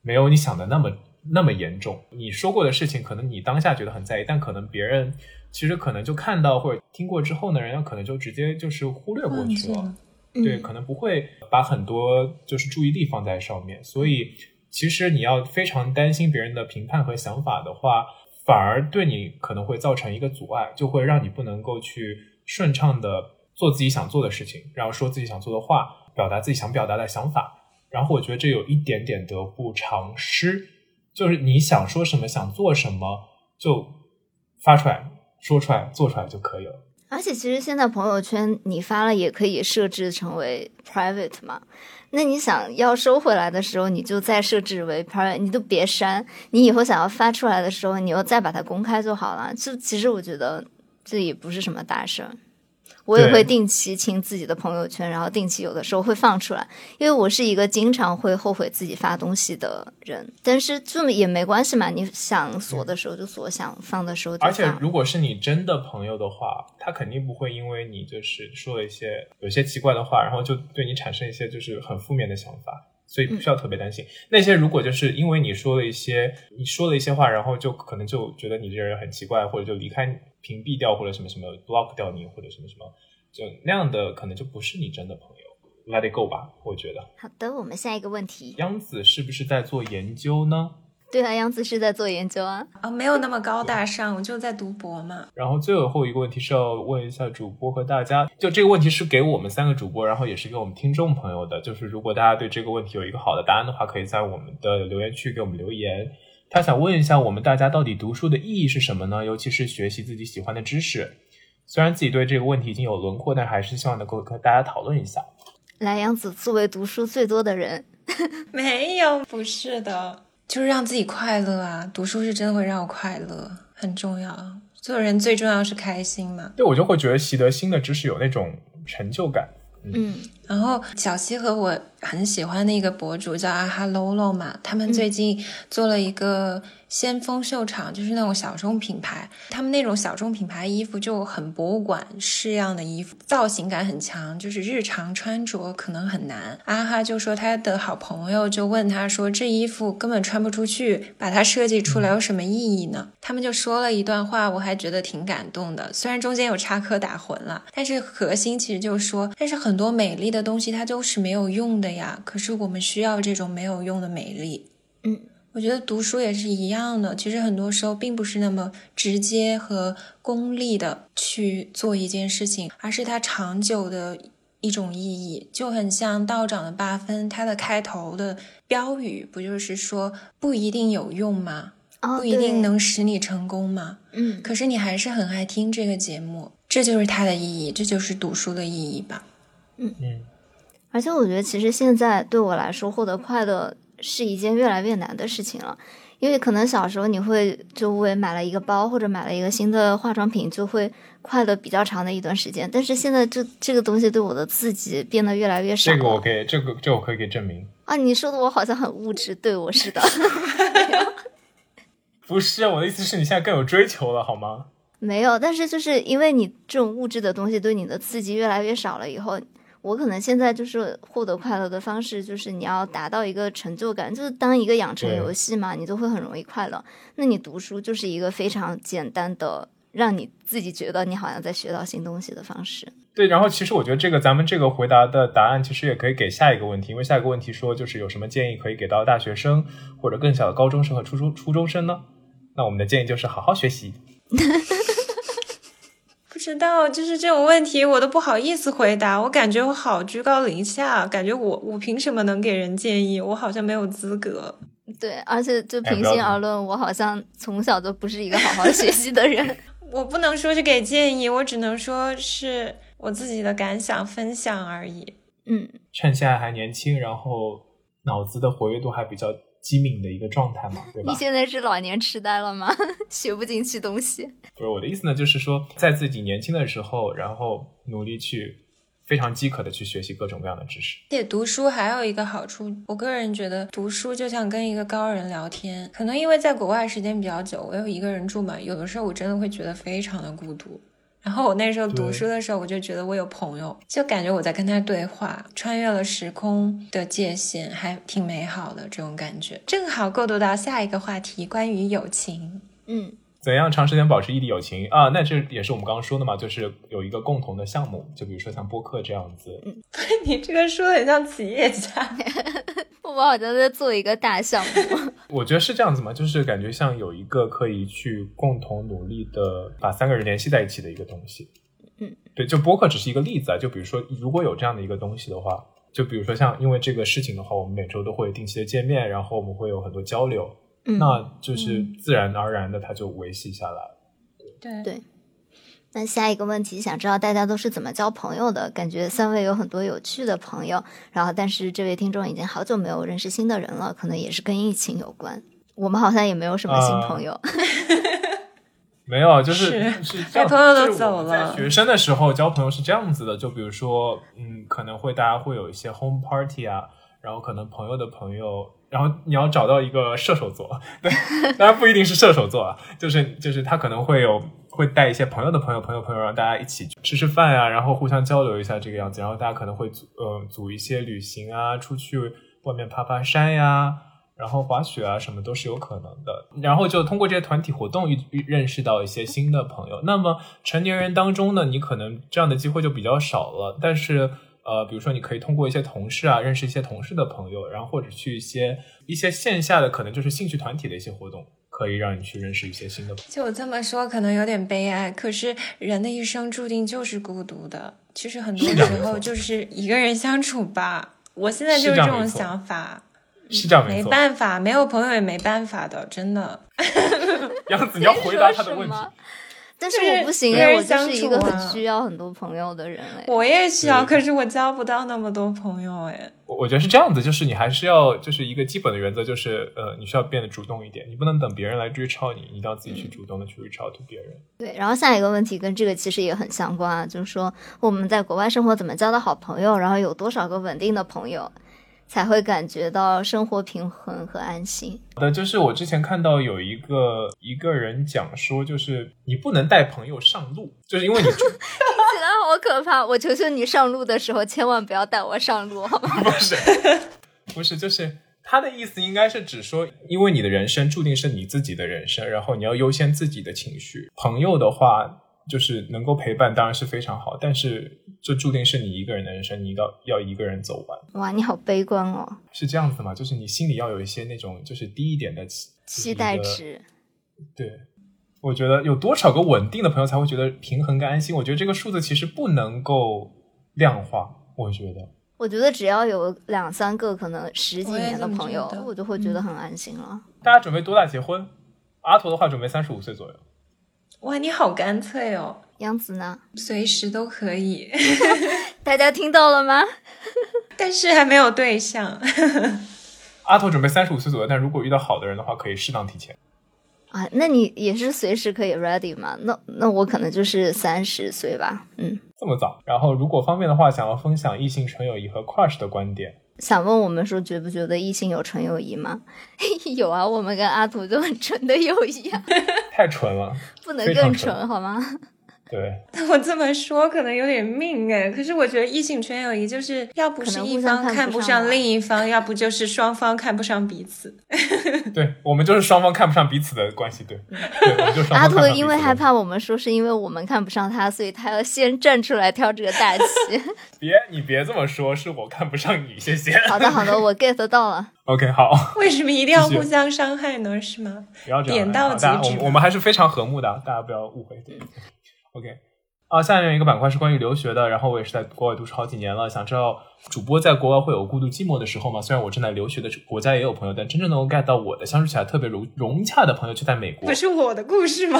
没有你想的那么那么严重。你说过的事情，可能你当下觉得很在意，但可能别人其实可能就看到或者听过之后呢，人家可能就直接就是忽略过去了。对，嗯可能不会把很多就是注意力放在上面，所以其实你要非常担心别人的评判和想法的话，反而对你可能会造成一个阻碍，就会让你不能够去顺畅的做自己想做的事情，然后说自己想做的话，表达自己想表达的想法。然后我觉得这有一点点得不偿失，就是你想说什么，想做什么，就发出来、说出来、做出来就可以了。而且其实现在朋友圈你发了也可以设置成为 private 嘛，那你想要收回来的时候，你就再设置为 private，你都别删。你以后想要发出来的时候，你又再把它公开就好了。就其实我觉得这也不是什么大事儿。我也会定期清自己的朋友圈，然后定期有的时候会放出来，因为我是一个经常会后悔自己发东西的人。但是这么也没关系嘛，你想锁的时候就锁，想放的时候就放。而且，如果是你真的朋友的话，他肯定不会因为你就是说了一些有些奇怪的话，然后就对你产生一些就是很负面的想法，所以不需要特别担心。那些如果就是因为你说了一些你说了一些话，然后就可能就觉得你这人很奇怪，或者就离开、屏蔽掉，或者什么什么 block 掉你，或者什么什么，就那样的可能就不是你真的朋友。Let it go 吧，我觉得。好的，我们下一个问题。央子是不是在做研究呢？对啊，央子是在做研究啊。啊，没有那么高大上，我就在读博嘛。然后最后一个问题是要问一下主播和大家，就这个问题是给我们三个主播，然后也是给我们听众朋友的。就是如果大家对这个问题有一个好的答案的话，可以在我们的留言区给我们留言。他想问一下我们大家到底读书的意义是什么呢？尤其是学习自己喜欢的知识。虽然自己对这个问题已经有轮廓，但还是希望能够跟大家讨论一下。来，杨子作为读书最多的人，没有，不是的，就是让自己快乐啊！读书是真的会让我快乐，很重要。做人最重要是开心嘛。对我就会觉得习得新的知识有那种成就感。嗯，然后小西和我很喜欢的一个博主叫阿哈喽喽嘛，他们最近做了一个先锋秀场，就是那种小众品牌。他们那种小众品牌衣服就很博物馆式样的衣服，造型感很强，就是日常穿着可能很难。阿哈就说他的好朋友就问他说：“这衣服根本穿不出去，把它设计出来有什么意义呢？”他们就说了一段话，我还觉得挺感动的。虽然中间有插科打诨了，但是核心其实就是说，但是很多美丽的东西它都是没有用的呀。可是我们需要这种没有用的美丽。嗯，我觉得读书也是一样的，其实很多时候并不是那么直接和功利的去做一件事情，而是它长久的一种意义，就很像道长的八分，它的开头的标语不就是说不一定有用吗？哦，不一定能使你成功吗？嗯，可是你还是很爱听这个节目，这就是它的意义，这就是读书的意义吧。嗯嗯，而且我觉得其实现在对我来说，获得快乐是一件越来越难的事情了。因为可能小时候你会就为买了一个包或者买了一个新的化妆品，就会快乐比较长的一段时间。但是现在这这个东西对我的刺激变得越来越少。这个我可以，这个这个我可以给证明。啊，你说的我好像很物质，对我是的。不是我的意思是你现在更有追求了，好吗？没有，但是就是因为你这种物质的东西对你的刺激越来越少了以后，我可能现在就是获得快乐的方式，就是你要达到一个成就感，就是当一个养成游戏嘛，你就会很容易快乐。那你读书就是一个非常简单的，让你自己觉得你好像在学到新东西的方式。对，然后其实我觉得这个咱们这个回答的答案其实也可以给下一个问题，因为下一个问题说就是有什么建议可以给到大学生或者更小的高中生和初中初中生呢？那我们的建议就是好好学习。不知道，就是这种问题我都不好意思回答，我感觉我好居高临下，感觉我我凭什么能给人建议？我好像没有资格。对，而且就平心而论，我好像从小都不是一个好好学习的人。我不能说是给建议，我只能说是我自己的感想分享而已。嗯，趁现在还年轻，然后脑子的活跃度还比较机敏的一个状态嘛，对吧你？现在是老年痴呆了吗？学不进去东西。不是我的意思呢，就是说在自己年轻的时候，然后努力去非常饥渴的去学习各种各样的知识。而且读书还有一个好处，我个人觉得读书就像跟一个高人聊天。可能因为在国外时间比较久，我又一个人住嘛，有的时候我真的会觉得非常的孤独。然后我那时候读书的时候，我就觉得我有朋友，就感觉我在跟他对话，穿越了时空的界限，还挺美好的这种感觉。正好过渡到下一个话题，关于友情。嗯，怎样长时间保持异地友情啊？那这也是我们刚刚说的嘛，就是有一个共同的项目，就比如说像播客这样子。嗯 你这个说的很像企业家。我们好像在做一个大项目。我觉得是这样子嘛，就是感觉像有一个可以去共同努力的把三个人联系在一起的一个东西。嗯，对，就播客只是一个例子啊。就比如说，如果有这样的一个东西的话，就比如说像因为这个事情的话，我们每周都会定期的见面，然后我们会有很多交流，嗯，那就是自然而然的它就维系下来。对对那下一个问题，想知道大家都是怎么交朋友的？感觉三位有很多有趣的朋友，然后但是这位听众已经好久没有认识新的人了，可能也是跟疫情有关。我们好像也没有什么新朋友。没有，啊就是是交，朋友都走了学生的时候交朋友是这样子的，就比如说，嗯，可能会大家会有一些 home party 啊，然后可能朋友的朋友，然后你要找到一个射手座，对，当然不一定是射手座啊，就是就是他可能会有会带一些朋友的朋友，朋友朋友让大家一起吃吃饭呀、然后互相交流一下这个样子，然后大家可能会组呃组一些旅行啊，出去外面爬爬山呀、然后滑雪啊，什么都是有可能的。然后就通过这些团体活动，认识到一些新的朋友。那么成年人当中呢，你可能这样的机会就比较少了。但是呃，比如说你可以通过一些同事啊，认识一些同事的朋友，然后或者去一些一些线下的，可能就是兴趣团体的一些活动，可以让你去认识一些新的朋友。就这么说，可能有点悲哀。可是人的一生注定就是孤独的。其实很多时候就是一个人相处吧。我现在就是这种想法，是这样没没。办法，没有朋友也没办法的，真的。杨子，你要回答他的问题。但是我不行哎，跟人我就是一个很需要很多朋友的人哎。我也需要，可是我交不到那么多朋友哎。我我觉得是这样子，就是你还是要就是一个基本的原则，就是呃，你需要变得主动一点，你不能等别人来 reach out 你，你一定要自己去主动的去 reach out to 别人。对，然后下一个问题跟这个其实也很相关啊，就是说我们在国外生活怎么交到好朋友，然后有多少个稳定的朋友，才会感觉到生活平衡和安心。的就是我之前看到有一个一个人讲说，就是你不能带朋友上路，就是因为你 起来好可怕！我求求你上路的时候千万不要带我上路，好吗？不是不是，就是他的意思应该是指说，因为你的人生注定是你自己的人生，然后你要优先自己的情绪。朋友的话，就是能够陪伴当然是非常好，但是就注定是你一个人的人生，你要要一个人走完。哇，你好悲观哦，是这样子吗？就是你心里要有一些那种就是低一点的期期待。值。对，我觉得有多少个稳定的朋友才会觉得平衡跟安心？我觉得这个数字其实不能够量化。我觉得我觉得只要有两三个，可能十几年的朋友我就会觉得很安心了。大家准备多大结婚？阿驼的话准备三十五岁左右。哇，你好干脆哦，杨子呢？随时都可以，大家听到了吗？但是还没有对象。阿驼准备三十五岁左右，但如果遇到好的人的话，可以适当提前。啊，那你也是随时可以 ready 嘛？那那我可能就是三十岁吧。嗯，这么早，然后如果方便的话，想要分享异性纯友谊和 crush 的观点。想问我们说，觉不觉得异性有纯友谊吗？有啊，我们跟阿图就很纯的友谊啊，太纯了，不能非常纯更纯好吗？对，我这么说可能有点命哎，可是我觉得异性纯友谊就是要不是一方看不上另一方，要不就是双方看不上彼此。对我们就是双方看不上彼此的关系，对，阿图因为害怕我们说是因为我们看不上他，所以他要先站出来挑这个大旗。别你别这么说，是我看不上你，谢谢。好的，好的，我 get 到了。OK，好，为什么一定要互相伤害呢？是吗？不要这样，点到好大家即止我们我们还是非常和睦的，大家不要误会。对，OK。啊，下面一个板块是关于留学的，然后我也是在国外读书好几年了，想知道主播在国外会有孤独寂寞的时候吗？虽然我正在留学的国家也有朋友，但真正能够 get 到我的相处起来特别融融洽的朋友却在美国不，是我的故事吗？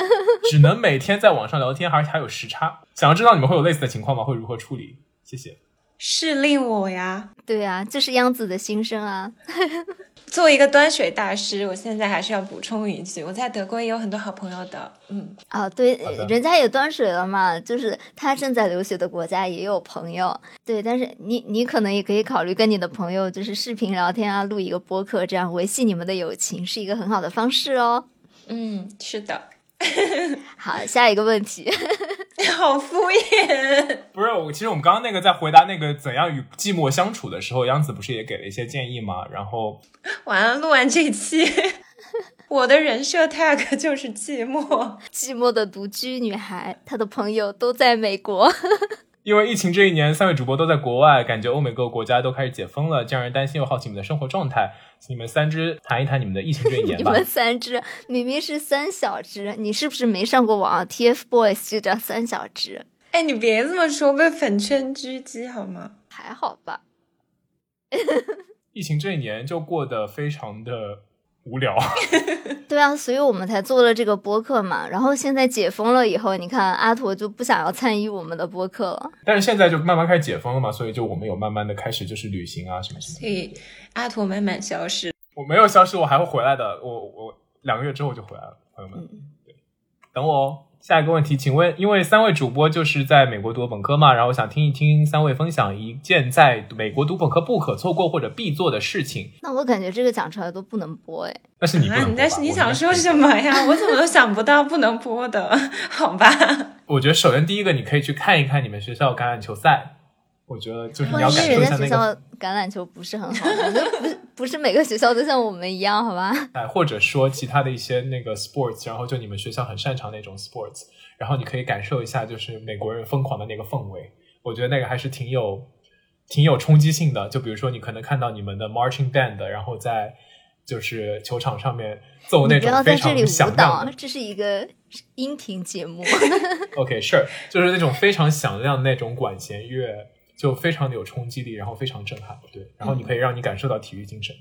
只能每天在网上聊天，而且还有时差。想要知道你们会有类似的情况吗？会如何处理？谢谢。是令我呀。对啊，这是央子的心声啊。作为一个端水大师，我现在还是要补充一句，我在德国也有很多好朋友的。嗯，啊，对，人家也端水了嘛，就是他正在留学的国家也有朋友，对，但是你你可能也可以考虑跟你的朋友就是视频聊天啊，录一个播客，这样维系你们的友情是一个很好的方式哦。嗯，是的，好，下一个问题，好敷衍。不是我，其实我们刚刚那个在回答那个怎样与寂寞相处的时候，杨子不是也给了一些建议吗？然后 完了，录完这期，我的人设 tag 就是寂寞。寂寞的独居女孩，她的朋友都在美国。因为疫情这一年，三位主播都在国外，感觉欧美各个国家都开始解封了，这让人担心又好奇你们的生活状态。请你们三只谈一谈你们的疫情这一年吧。你们三只明明是三小只，你是不是没上过网？TFBOYS 就叫三小只，哎，你别这么说，被粉圈狙击好吗？还好吧？疫情这一年就过得非常的无聊。对啊，所以我们才做了这个播客嘛。然后现在解封了以后，你看阿驼就不想要参与我们的播客了。但是现在就慢慢开始解封了嘛，所以就我们有慢慢的开始就是旅行啊什么什么。所以阿驼慢慢消失。我没有消失，我还会回来的。我我两个月之后就回来了，朋友们，对，等我哦。下一个问题，请问，因为三位主播就是在美国读本科嘛，然后我想听一听三位分享一件在美国读本科不可错过或者必做的事情。那我感觉这个讲出来都不能播哎。那是你不啊能，播吧但是你想说什么呀？我怎么都想不到不能播的，好吧？我觉得首先第一个，你可以去看一看你们学校橄榄球赛。我觉得就是你要万一感受一下那人家学校个，橄榄球不是很好，我觉得不是不是每个学校都像我们一样，好吧？哎，或者说其他的一些那个 sports，然后就你们学校很擅长那种 sports，然后你可以感受一下就是美国人疯狂的那个氛围。我觉得那个还是挺有挺有冲击性的。就比如说你可能看到你们的 marching band，然后在就是球场上面奏那种非常响亮的，这是一个音频节目。OK，sure，、就是那种非常响亮的那种管弦乐，就非常的有冲击力，然后非常震撼，对，然后你可以让你感受到体育精神。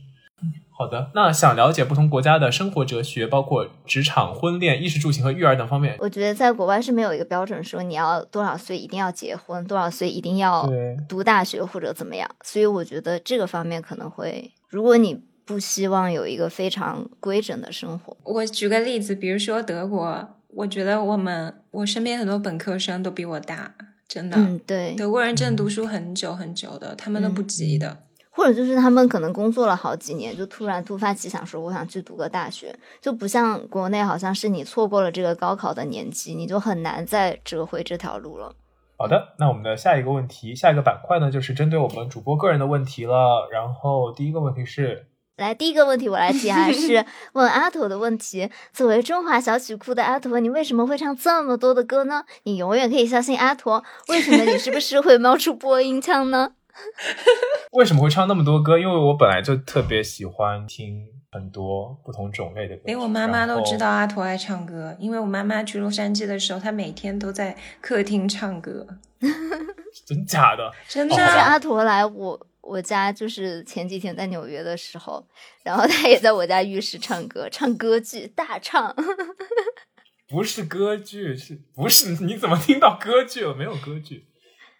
好的，那想了解不同国家的生活哲学，包括职场、婚恋、衣食住行和育儿等方面，我觉得在国外是没有一个标准说你要多少岁一定要结婚，多少岁一定要读大学或者怎么样。所以我觉得这个方面可能会，如果你不希望有一个非常规整的生活，我举个例子，比如说德国，我觉得我们我身边很多本科生都比我大，真的。嗯，对，德国人真的读书很久很久的，他们都不急的。或者就是他们可能工作了好几年，就突然突发奇想说我想去读个大学，就不像国内好像是你错过了这个高考的年纪，你就很难再折回这条路了。好的，那我们的下一个问题，下一个板块呢，就是针对我们主播个人的问题了。然后第一个问题是，来，第一个问题我来提，啊 是问阿驼的问题。作为中华小曲库的阿驼，你为什么会唱这么多的歌呢？你永远可以相信阿驼。为什么你是不是会冒出播音腔呢？为什么会唱那么多歌？因为我本来就特别喜欢听很多不同种类的歌，连我妈妈都知道。阿驼爱唱歌，因为我妈妈去洛杉矶的时候，她每天都在客厅唱歌，真假的？真的。阿驼来我我家，就是前几天在纽约的时候，然后他也在我家浴室唱歌，唱歌剧大唱。不是歌剧，是不是？你怎么听到歌剧了？没有歌剧，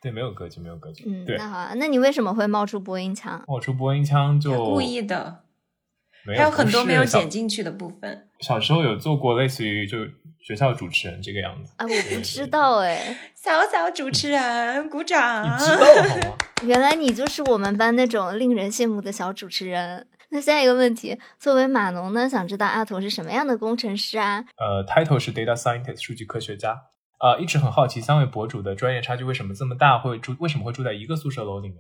对，没有歌剧，没有歌剧。嗯，对那，好啊，那你为什么会冒出播音腔？冒出播音腔就故意的，没有，还有很多没有剪进去的部分。小。时候有做过类似于就学校主持人这个样子，啊，我不知道哎，小小主持人，鼓掌。你知道好吗？原来你就是我们班那种令人羡慕的小主持人。那下一个问题，作为码农呢，想知道阿童是什么样的工程师啊？呃，title 是 data scientist 数据科学家。呃，一直很好奇三位博主的专业差距为什么这么大，会住为什么会住在一个宿舍楼里面？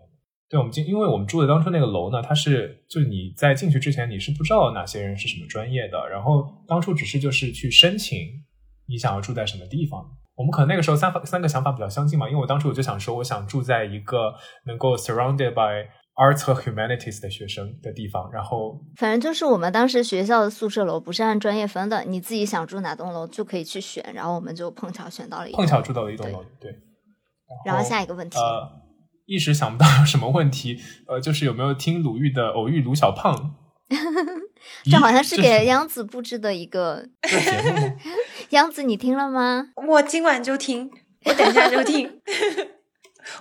对，我们进，因为我们住的当初那个楼呢，它是就是你在进去之前你是不知道哪些人是什么专业的，然后当初只是就是去申请你想要住在什么地方。我们可能那个时候三法三个想法比较相近嘛，因为我当初我就想说，我想住在一个能够 surrounded by arts 和 humanities 的学生的地方，然后反正就是我们当时学校的宿舍楼不是按专业分的，你自己想住哪栋楼就可以去选，然后我们就碰巧选到了一栋碰巧住到了一栋楼里，对。然后下一个问题，呃，一时想不到有什么问题，呃，就是有没有听鲁豫的《偶遇鲁小胖》这好像是给央子布置的一个。节目吗？央子，你听了吗？我今晚就听，我等一下就听。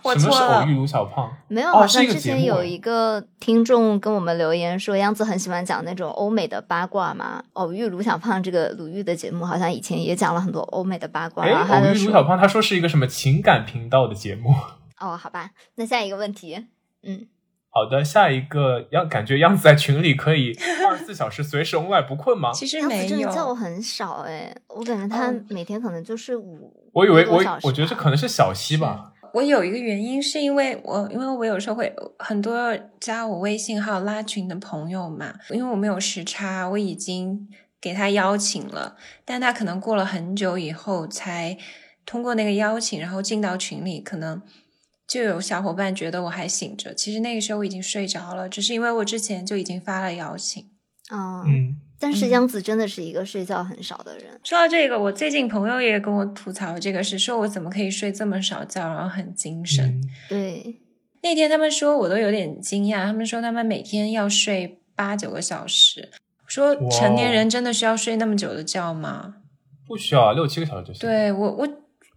我什么错了偶遇卢小胖？没有，哦好像之前有哎一个听众跟我们留言说，央子很喜欢讲那种欧美的八卦嘛。偶遇卢小胖这个鲁豫的节目，好像以前也讲了很多欧美的八卦。偶，遇卢小胖，他说是一个什么情感频道的节目。哦，好吧，那下一个问题，嗯，好的，下一个样感觉样子在群里可以二十四小时随时 online 不困吗？其实没真的叫我有，很少哎，我感觉他哦每天可能就是五，我以为我我觉得这可能是小溪吧。我有一个原因是因为我，因为我有时候会很多加我微信号拉群的朋友嘛，因为我们有时差，我已经给他邀请了，但他可能过了很久以后才通过那个邀请，然后进到群里，可能就有小伙伴觉得我还醒着，其实那个时候我已经睡着了，只是因为我之前就已经发了邀请。嗯，嗯，嗯但是央子真的是一个睡觉很少的人。说到这个，我最近朋友也跟我吐槽这个事，说我怎么可以睡这么少觉，然后很精神。嗯对，那天他们说我都有点惊讶，他们说他们每天要睡八九个小时。说成年人真的需要睡那么久的觉吗？不需要啊，六七个小时就行。，对我，我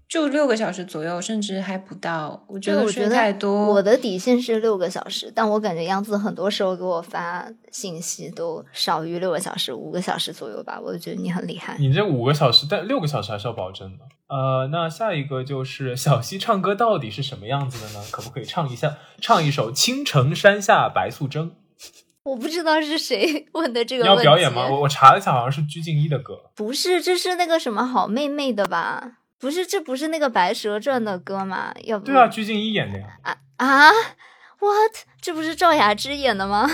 就六个小时左右，甚至还不到。我觉得我觉得太多，我的底线是六个小时，但我感觉杨子很多时候给我发信息都少于六个小时，五个小时左右吧。我就觉得你很厉害。你这五个小时，但六个小时还是要保证的。呃，那下一个就是小溪唱歌到底是什么样子的呢？可不可以唱一下，唱一首《青城山下白素贞》？我不知道是谁 问的这个问题。要表演吗？我我查了一下，好像是鞠婧祎的歌。不是，这是那个什么好妹妹的吧？不是，这不是那个《白蛇传》的歌吗？要不对啊，鞠婧祎演的呀。啊啊，what？这不是赵雅芝演的吗？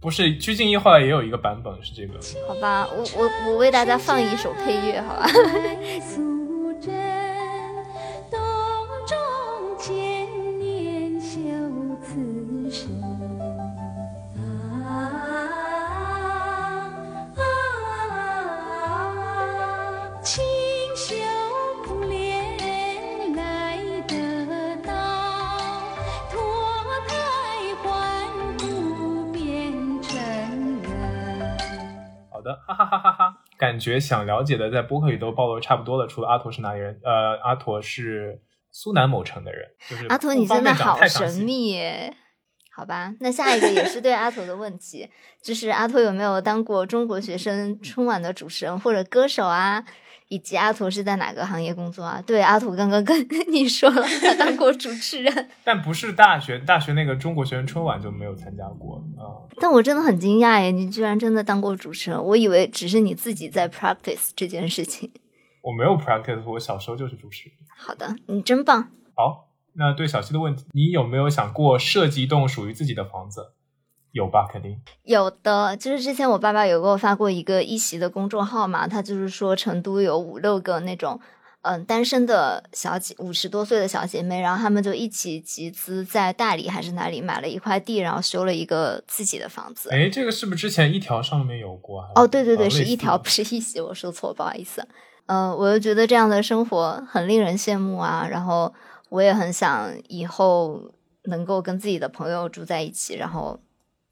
不是，鞠婧祎后来也有一个版本是这个。好吧，我我我为大家放一首配乐，好吧？感觉想了解的在播客里都暴露差不多了。除了阿驼是哪里人？呃，阿驼是苏南某城的人。就是阿驼，你真的好神。秘耶。好吧，那下一个也是对阿驼的问题，就是阿驼有没有当过中国学生春晚的主持人或者歌手啊？以及阿土是在哪个行业工作啊？对，阿土刚刚跟 你说了，他当过主持人。但不是大学，大学那个中国学生春晚就没有参加过啊、但我真的很惊讶耶，你居然真的当过主持人，我以为只是你自己在 practice 这件事情。我没有 practice，我小时候就是主持人。好的，你真棒。好，那对小溪的问题，你有没有想过设计一栋属于自己的房子？有吧，肯定。有的，就是之前我爸爸有给我发过一个一席的公众号嘛，他就是说成都有五六个那种嗯单身的小姐，五十多岁的小姐妹，然后她们就一起集资在大理还是哪里买了一块地，然后修了一个自己的房子。哎，这个是不是之前一条上面有过？哦，对对对，是一条，不是一席，我说错，不好意思。呃，我就觉得这样的生活很令人羡慕啊，然后我也很想以后能够跟自己的朋友住在一起，然后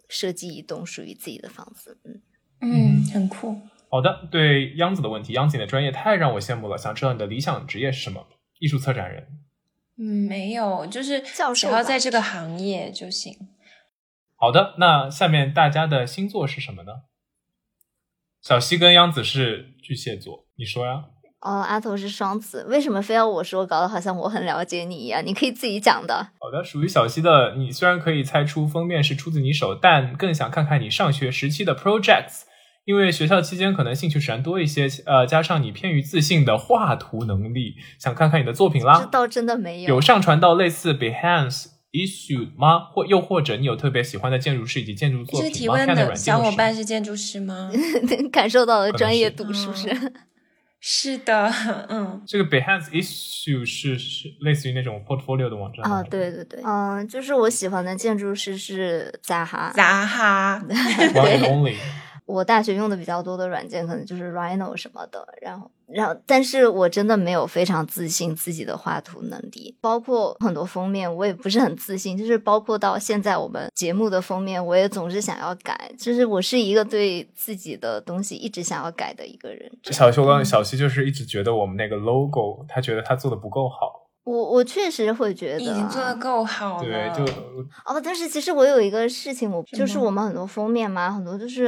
设计一栋属于自己的房子。嗯，嗯，很酷。好的，对央子的问题，央子你的专业太让我羡慕了，想知道你的理想职业是什么？艺术策展人。嗯，没有，就是只教授吧要在这个行业就行。好的，那下面大家的星座是什么呢？小西跟央子是巨蟹座，你说呀？哦，阿头是双子，为什么非要我说？搞得好像我很了解你一样，你可以自己讲的。好的，属于小溪的，你虽然可以猜出封面是出自你手，但更想看看你上学时期的 projects，因为学校期间可能兴趣使然多一些，呃，加上你偏于自信的画图能力，想看看你的作品啦这。倒真的没有有上传到类似 Behance issue 吗？或又或者你有特别喜欢的建筑师以及建筑作这品吗？提问的看的软件小伙伴是建筑师吗？感受到了专业度，是不是？是的，嗯，这个 Behance issue 是是类似于那种 portfolio 的网站啊哦，对对对，嗯，就是我喜欢的建筑师是扎哈，扎哈，，one and only。我大学用的比较多的软件可能就是 Rhino 什么的，然后，然后，但是我真的没有非常自信自己的画图能力，包括很多封面我也不是很自信，就是包括到现在我们节目的封面，我也总是想要改，就是我是一个对自己的东西一直想要改的一个人。小修刚小西就是一直觉得我们那个 logo，他觉得他做的不够好。我我确实会觉得已经做的够好了。对，就哦，但是其实我有一个事情，我就是我们很多封面嘛，很多就是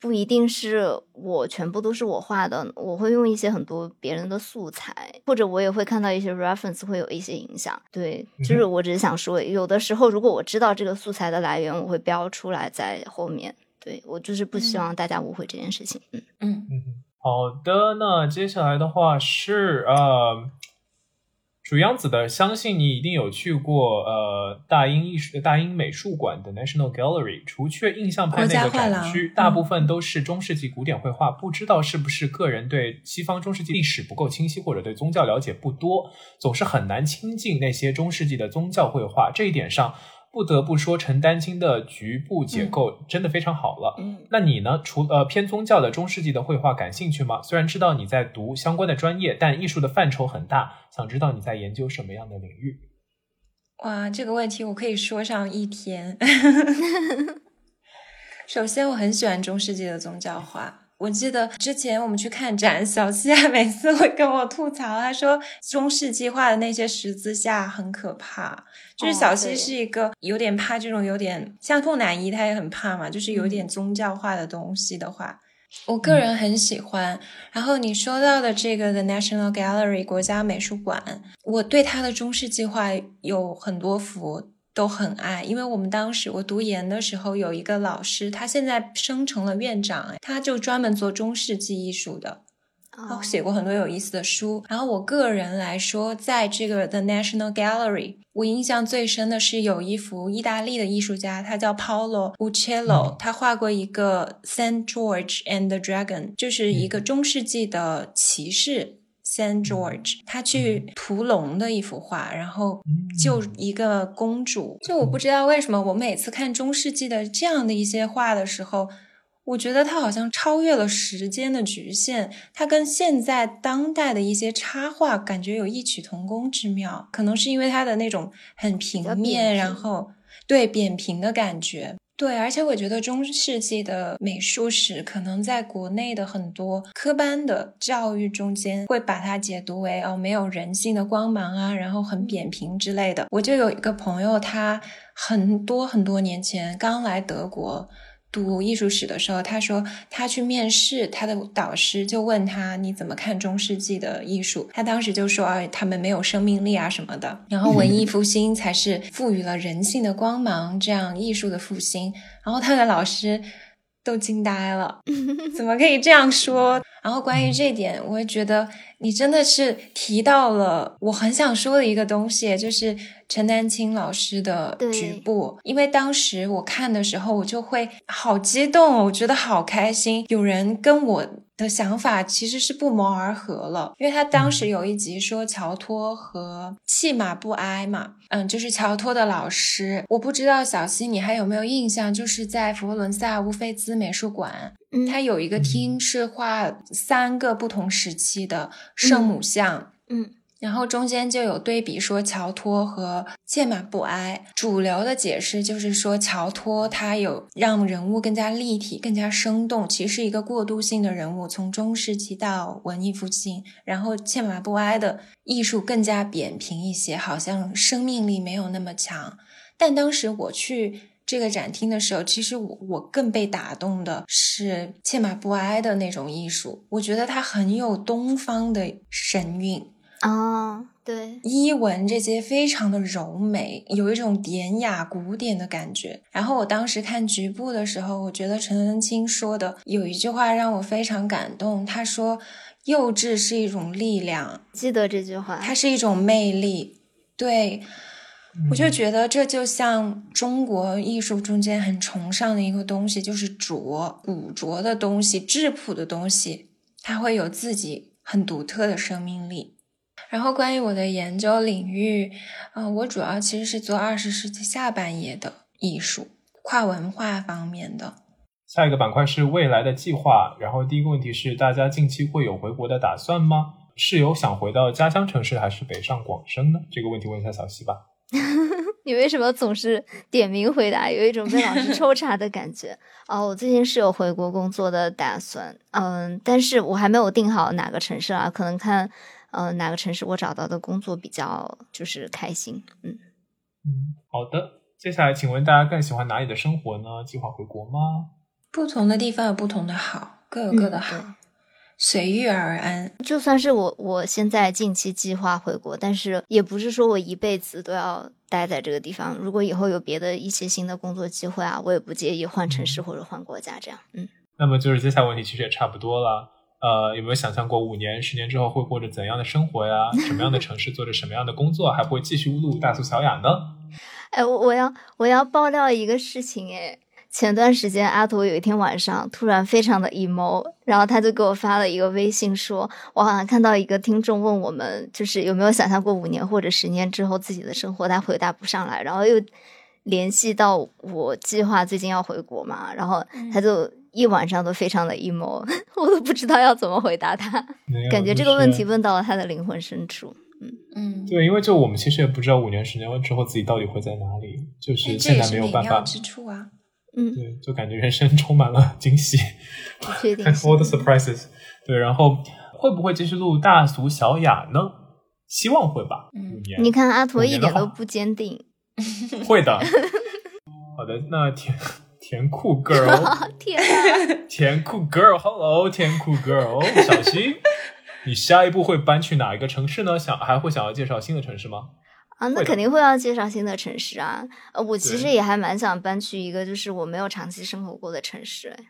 不一定是我全部都是我画的，我会用一些很多别人的素材，或者我也会看到一些 reference 会有一些影响。对，就是我只是想说，有的时候如果我知道这个素材的来源，我会标出来在后面。对我就是不希望大家误会这件事情。嗯，嗯嗯，好的，那接下来的话是呃，主央子的，相信你一定有去过呃大英艺术大英美术馆的 National Gallery，除却印象派那个展区，大部分都是中世纪古典绘画。不知道是不是个人对西方中世纪历史不够清晰，或者对宗教了解不多，总是很难亲近那些中世纪的宗教绘画。这一点上。不得不说，陈丹青的局部结构真的非常好了。嗯那你呢？除呃偏宗教的中世纪的绘画感兴趣吗？虽然知道你在读相关的专业，但艺术的范畴很大，想知道你在研究什么样的领域？哇，这个问题我可以说上一天。首先，我很喜欢中世纪的宗教画。我记得之前我们去看展，小西还每次会跟我吐槽，他说中世纪画的那些十字架很可怕。就是哦小西是一个有点怕这种有点像凤乃伊，他也很怕嘛，就是有嗯点宗教化的东西的话，我个人很喜欢。然后你说到的这个 The National Gallery 国家美术馆，我对它的中世纪画有很多幅都很爱，因为我们当时我读研的时候有一个老师，他现在升成了院长，哎，他就专门做中世纪艺术的。他哦写过很多有意思的书。然后我个人来说，在这个 The National Gallery，我印象最深的是有一幅意大利的艺术家，他叫 Paolo Uccello，、他画过一个 Saint George and the Dragon，就是一个中世纪的骑士。Saint George，他去屠龙的一幅画，然后救一个公主。就我不知道为什么，我每次看中世纪的这样的一些画的时候，我觉得它好像超越了时间的局限，它跟现在当代的一些插画感觉有异曲同工之妙。可能是因为它的那种很平面，平然后对扁平的感觉。对，而且我觉得中世纪的美术史可能在国内的很多科班的教育中间会把它解读为哦没有人性的光芒啊，然后很扁平之类的。我就有一个朋友，他很多很多年前刚来德国。读艺术史的时候，他说他去面试，他的导师就问他你怎么看中世纪的艺术？他当时就说啊，他们没有生命力啊什么的。然后文艺复兴才是赋予了人性的光芒，这样艺术的复兴。然后他的老师都惊呆了，怎么可以这样说？然后关于这点，我也觉得你真的是提到了我很想说的一个东西，就是陈丹青老师的局部。因为当时我看的时候，我就会好激动哦，我觉得好开心，有人跟我的想法其实是不谋而合了。因为他当时有一集说乔托和弃马不哀嘛，嗯，就是乔托的老师，我不知道小溪你还有没有印象，就是在佛罗伦萨乌菲兹美术馆，嗯他有一个厅是画三个不同时期的圣母像，嗯然后中间就有对比说乔托和切马布埃。主流的解释就是说，乔托他有让人物更加立体、更加生动，其实一个过渡性的人物，从中世纪到文艺复兴。然后切马布埃的艺术更加扁平一些，好像生命力没有那么强。但当时我去这个展厅的时候，其实我我更被打动的是切马布埃的那种艺术，我觉得它很有东方的神韵。哦，对，衣纹这些非常的柔美，有一种典雅古典的感觉。然后我当时看局部的时候，我觉得陈文清说的有一句话让我非常感动，他说：“幼稚是一种力量，记得这句话。它是一种魅力。”对，我就觉得这就像中国艺术中间很崇尚的一个东西，就是拙、古拙的东西、质朴的东西，它会有自己很独特的生命力。然后关于我的研究领域，呃，我主要其实是做二十世纪下半叶的艺术，跨文化方面的。下一个板块是未来的计划，然后第一个问题是大家近期会有回国的打算吗？是有想回到家乡城市，还是北上广深呢？这个问题问一下小溪吧。你为什么总是点名回答？有一种被老师 抽查的感觉。哦，我最近是有回国工作的打算，嗯，但是我还没有定好哪个城市啊，可能看呃哪个城市我找到的工作比较就是开心，嗯。嗯，好的。接下来，请问大家更喜欢哪里的生活呢？计划回国吗？不同的地方有不同的好，各有各的好，嗯随遇而安。就算是我我现在近期计划回国，但是也不是说我一辈子都要待在这个地方。如果以后有别的一些新的工作机会啊，我也不介意换城市或者换国家这样。嗯，那么就是接下来问题其实也差不多了。呃，有没有想象过五年、十年之后会过着怎样的生活呀？什么样的城市，做着什么样的工作，还会继续录大苏小雅呢？哎，我我要我要爆料一个事情哎。前段时间，阿图有一天晚上突然非常的 emo，然后他就给我发了一个微信说，我好像看到一个听众问我们，就是有没有想象过五年或者十年之后自己的生活，他回答不上来，然后又联系到我计划最近要回国嘛，然后他就一晚上都非常的 emo，我都不知道要怎么回答他，感觉这个问题问到了他的灵魂深处。嗯嗯，对，因为就我们其实也不知道五年、十年之后自己到底会在哪里，就是现在没有办法。之处啊。嗯，对，就感觉人生充满了 惊喜不确定，all the。surprises。对，然后会不会继续录大俗小雅呢？希望会吧。嗯五年，你看阿图五年的话一点都不坚定，会的。好的，那甜甜酷 girl，天啊！甜酷 girl，hello，甜酷 girl，小溪，你下一步会搬去哪一个城市呢？想还会想要介绍新的城市吗？啊，那肯定会要介绍新的城市啊。呃，我其实也还蛮想搬去一个就是我没有长期生活过的城市。哎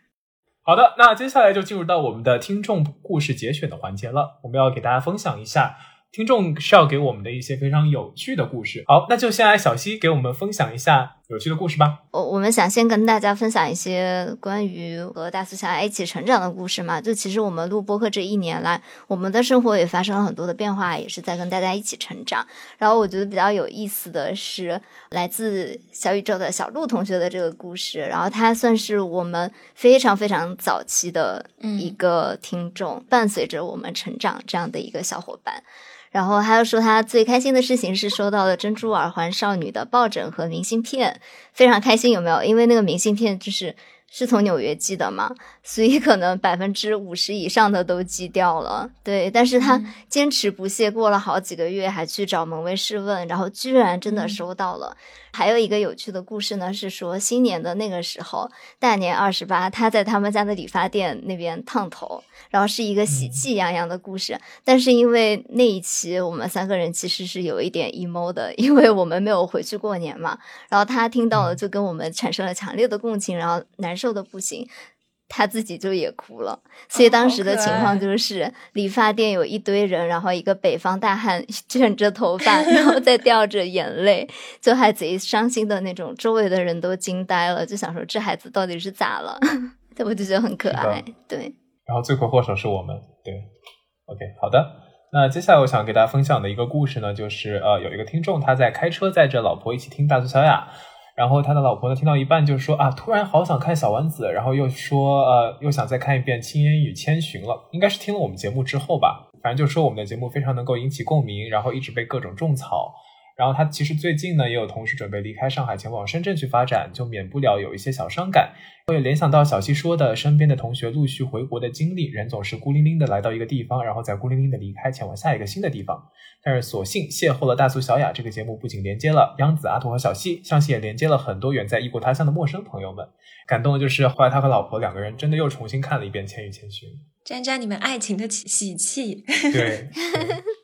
好的，那接下来就进入到我们的听众故事节选的环节了。我们要给大家分享一下听众是要给我们的一些非常有趣的故事。好，那就先来小溪给我们分享一下有趣的故事吧。我我们想先跟大家分享一些关于和大苏小雅一起成长的故事嘛。就其实我们录播客这一年来，我们的生活也发生了很多的变化，也是在跟大家一起成长。然后我觉得比较有意思的是来自小宇宙的小鹿同学的这个故事，然后他算是我们非常非常早期的一个听众，伴随着我们成长这样的一个小伙伴。然后他又说，他最开心的事情是收到了珍珠耳环少女的抱枕和明信片，非常开心，有没有？因为那个明信片就是是从纽约寄的嘛，所以可能百分之五十以上的都寄掉了。对，但是他坚持不懈，过了好几个月还去找门卫试问，然后居然真的收到了。还有一个有趣的故事呢，是说新年的那个时候，大年二十八，他在他们家的理发店那边烫头，然后是一个喜气洋洋的故事。但是因为那一期我们三个人其实是有一点 emo 的，因为我们没有回去过年嘛。然后他听到了，就跟我们产生了强烈的共情，然后难受的不行。他自己就也哭了，所以当时的情况就是，理发店有一堆人，然后一个北方大汉 卷着头发，然后再 掉着眼泪，就还贼伤心的那种，周围的人都惊呆了，就想说这孩子到底是咋了？我就觉得很可爱，对。然后罪魁祸首是我们。对，OK，好的。那接下来我想给大家分享的一个故事呢，就是呃，有一个听众他在开车载着老婆一起听大苏小雅，然后他的老婆呢听到一半就说啊，突然好想看小丸子，然后又说呃，又想再看一遍《青烟与千寻》了，应该是听了我们节目之后吧，反正就说我们的节目非常能够引起共鸣，然后一直被各种种草。然后他其实最近呢也有同事准备离开上海前往深圳去发展，就免不了有一些小伤感。我也联想到小溪说的，身边的同学陆续回国的经历，人总是孤零零的来到一个地方，然后再孤零零的离开，前往下一个新的地方。但是所幸邂逅了大苏小雅这个节目，不仅连接了央子、阿图和小溪，相信也连接了很多远在异国他乡的陌生朋友们。感动的就是后来他和老婆两个人真的又重新看了一遍《千与千寻》。沾沾你们爱情的喜喜气。对，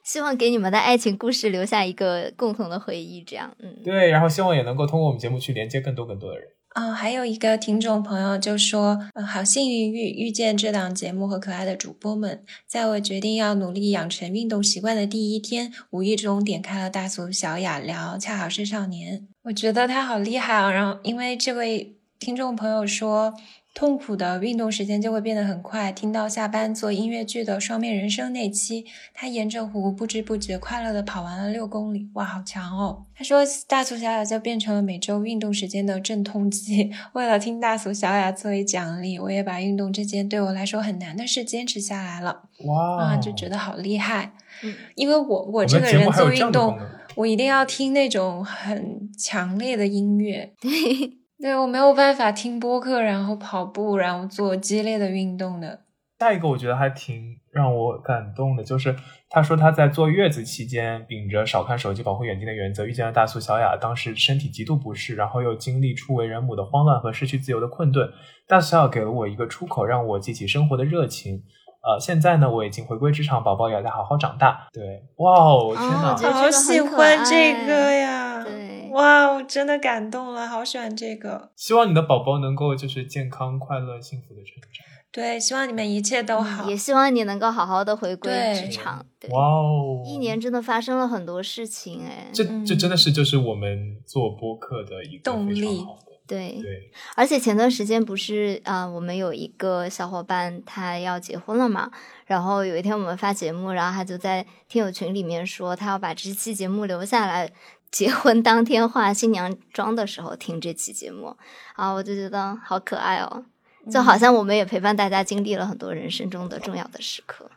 希望给你们的爱情故事留下一个共同的回忆，这样，嗯，对，然后希望也能够通过我们节目去连接更多更多的人。啊、还有一个听众朋友就说，呃，好幸运遇遇见这档节目和可爱的主播们，在我决定要努力养成运动习惯的第一天，无意中点开了大俗小雅聊《恰好是少年》，我觉得他好厉害啊！然后，因为这位听众朋友说，痛苦的运动时间就会变得很快。听到下班做音乐剧的《双面人生》那期，他沿着湖不知不觉快乐的跑完了六公里，哇，好强哦！他说大俗小雅就变成了每周运动时间的镇痛剂。为了听大俗小雅作为奖励，我也把运动这件对我来说很难的事坚持下来了。哇啊，就觉得好厉害。嗯因为我我我这个人做运动。我一定要听那种很强烈的音乐。对，对我没有办法听播客，然后跑步，然后做激烈的运动的。下一个我觉得还挺让我感动的，就是他说他在坐月子期间，秉着少看手机、保护眼睛的原则，遇见了大苏小雅。当时身体极度不适，然后又经历初为人母的慌乱和失去自由的困顿。大苏小雅给了我一个出口，让我记起生活的热情。呃，现在呢，我已经回归职场，宝宝也在好好长大。对，哇哦，天哪！好喜欢这个呀！对哇，我真的感动了，好喜欢这个。希望你的宝宝能够就是健康、快乐、幸福的成长。对，希望你们一切都好。嗯也希望你能够好好的回归职场。对，哇哦，一年真的发生了很多事情，哎，这嗯这真的是就是我们做播客的一个动力对，对，而且前段时间不是啊、呃我们有一个小伙伴他要结婚了嘛，然后有一天我们发节目，然后他就在听友群里面说，他要把这期节目留下来，结婚当天化新娘妆的时候听这期节目，啊，我就觉得好可爱哦，就好像我们也陪伴大家经历了很多人生中的重要的时刻。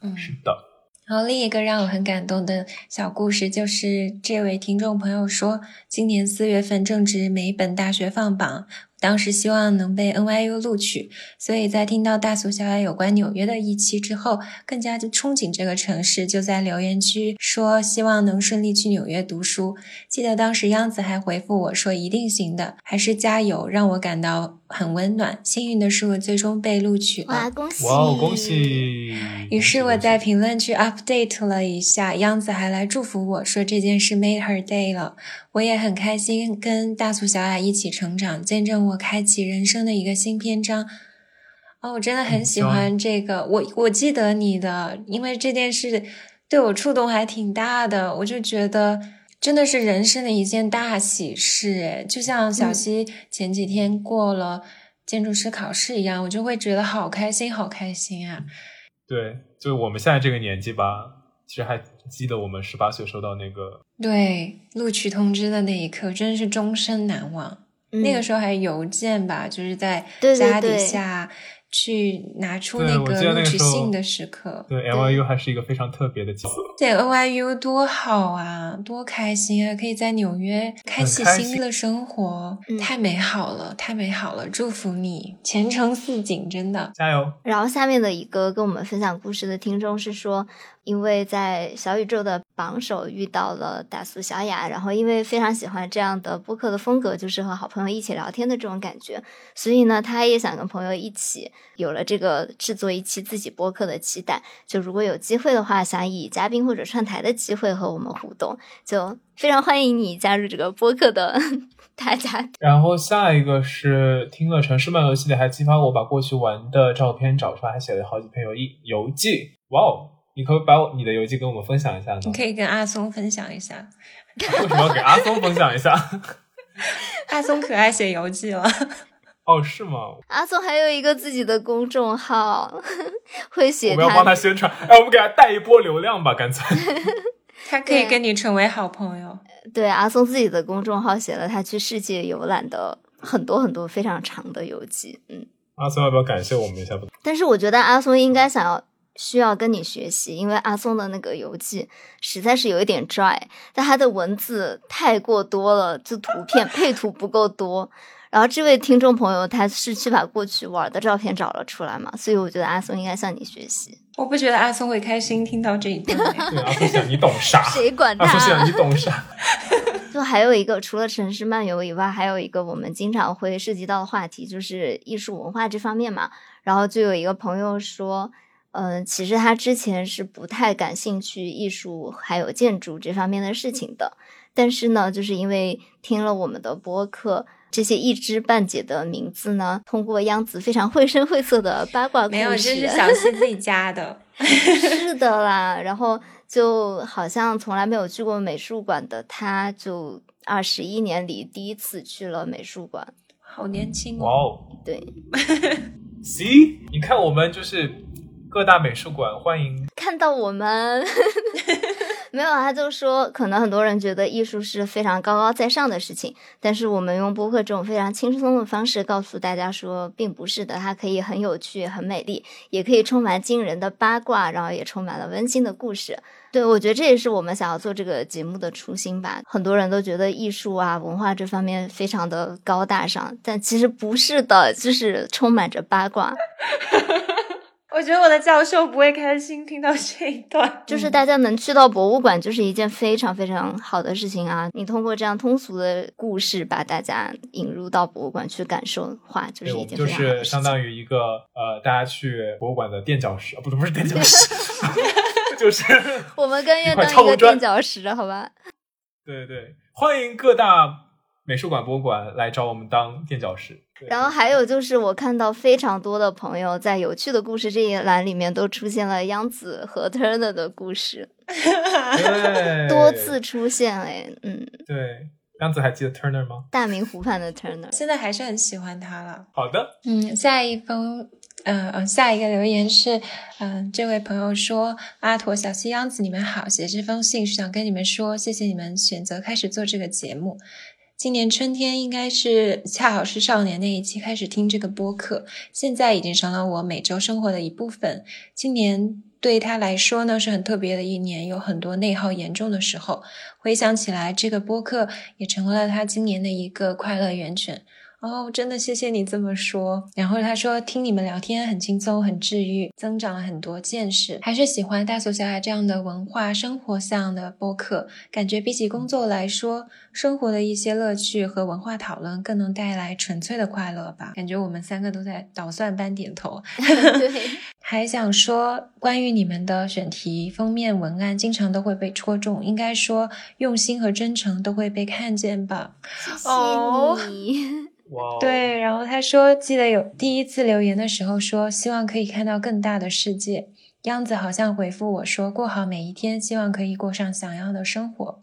嗯，是的，然后另一个让我很感动的小故事，就是这位听众朋友说，今年四月份正值美本大学放榜，当时希望能被 NYU 录取，所以在听到大俗小雅有关纽约的一期之后，更加的憧憬这个城市，就在留言区说希望能顺利去纽约读书。记得当时央子还回复我说一定行的，还是加油，让我感到很温暖。幸运的是我最终被录取了。哇，恭喜！哇哦，恭！喜！于是我在评论区 update 了一下，央子还来祝福我说这件事 made her day 了。我也很开心跟大苏小雅一起成长，见证我开启人生的一个新篇章。哦，我真的很喜欢这个，我我记得你的，因为这件事对我触动还挺大的，我就觉得真的是人生的一件大喜事，诶就像小溪前几天过了建筑师考试一样，我就会觉得好开心，好开心啊！对，就是我们现在这个年纪吧，其实还记得我们十八岁收到那个，对，录取通知的那一刻，真的是终身难忘。嗯那个时候还邮件吧，就是在家底下去拿出那个录取信的时刻。对 NYU 还是一个非常特别的机会。对 NYU 多好啊，多开心啊！可以在纽约开启新的生活，嗯太美好了，太美好了！祝福你前程似锦，真的。加油！然后下面的一个跟我们分享故事的听众是说，因为在小宇宙的榜首遇到了大苏小雅，然后因为非常喜欢这样的播客的风格，就是和好朋友一起聊天的这种感觉，所以呢，他也想跟朋友一起有了这个制作一期自己播客的期待。就如果有机会的话，想以嘉宾或者串台的机会和我们互动，就非常欢迎你加入这个播客的 大家。然后下一个是听了《城市漫游》系列，还激发我把过去玩的照片找出来，还写了好几篇游记游记。哇哦！你可不可以把我你的游记跟我们分享一下呢？你可以跟阿松分享一下，为什么要给阿松分享一下？阿松可爱写游记了。哦，是吗？阿松还有一个自己的公众号，会写我们要帮他宣传。哎，我们给他带一波流量吧，干脆。他可以跟你成为好朋友。对阿松自己的公众号写了他去世界游览的很多很多非常长的游记，嗯，阿松要不要感谢我们一下？但是我觉得阿松应该想要需要跟你学习，因为阿松的那个游记实在是有一点 dry，但他的文字太过多了，就图片配图不够多。然后这位听众朋友他是去把过去玩的照片找了出来嘛，所以我觉得阿松应该向你学习。我不觉得阿松会开心听到这一段。对，阿松想你懂啥？谁管他？阿松想你懂啥？就还有一个，除了城市漫游以外，还有一个我们经常会涉及到的话题，就是艺术文化这方面嘛。然后就有一个朋友说，嗯、其实他之前是不太感兴趣艺术还有建筑这方面的事情的，但是呢，就是因为听了我们的播客。这些一知半解的名字呢，通过央子非常绘声绘色的八卦故事，没有，这是小溪自己加的。是的啦，然后就好像从来没有去过美术馆的他，就二十一年里第一次去了美术馆。好年轻哇哦！哦对，，See，你看我们就是各大美术馆欢迎看到我们 没有，他就说，可能很多人觉得艺术是非常高高在上的事情，但是我们用播客这种非常轻松的方式告诉大家说，并不是的，它可以很有趣、很美丽，也可以充满惊人的八卦，然后也充满了温馨的故事。对，我觉得这也是我们想要做这个节目的初心吧。很多人都觉得艺术啊、文化这方面非常的高大上，但其实不是的，就是充满着八卦。我觉得我的教授不会开心听到这一段。就是大家能去到博物馆，就是一件非常非常好的事情啊！你通过这样通俗的故事，把大家引入到博物馆去感受的话，就，是就一件非常好的是相。当于一个呃，大家去博物馆的垫脚石，啊不是不是垫脚石，就是我们更愿当一个垫脚石，好吧？对对，欢迎各大美术馆、博物馆来找我们当垫脚石。对然后还有就是，我看到非常多的朋友在有趣的故事这一栏里面都出现了央子和 Turner 的故事，对多次出现哎，嗯，对，央子还记得 Turner 吗？大明湖畔的 Turner，现在还是很喜欢他了。好的，嗯，下一封，嗯呃，下一个留言是，嗯、这位朋友说，阿驼、小西、央子，你们好，写这封信是想跟你们说，谢谢你们选择开始做这个节目。今年春天应该是恰好是少年那一期开始听这个播客，现在已经成了我每周生活的一部分。今年对他来说呢是很特别的一年，有很多内耗严重的时候。回想起来，这个播客也成为了他今年的一个快乐源泉。哦，真的谢谢你这么说。然后他说，听你们聊天很轻松，很治愈，增长了很多见识，还是喜欢大俗小雅这样的文化生活向的播客。感觉比起工作来说，生活的一些乐趣和文化讨论更能带来纯粹的快乐吧。感觉我们三个都在捣蒜般点头。对，还想说，关于你们的选题封面文案，经常都会被戳中，应该说用心和真诚都会被看见吧。谢哦谢你。哇哦，对，然后他说，记得有第一次留言的时候说，希望可以看到更大的世界。样子好像回复我说，过好每一天，希望可以过上想要的生活。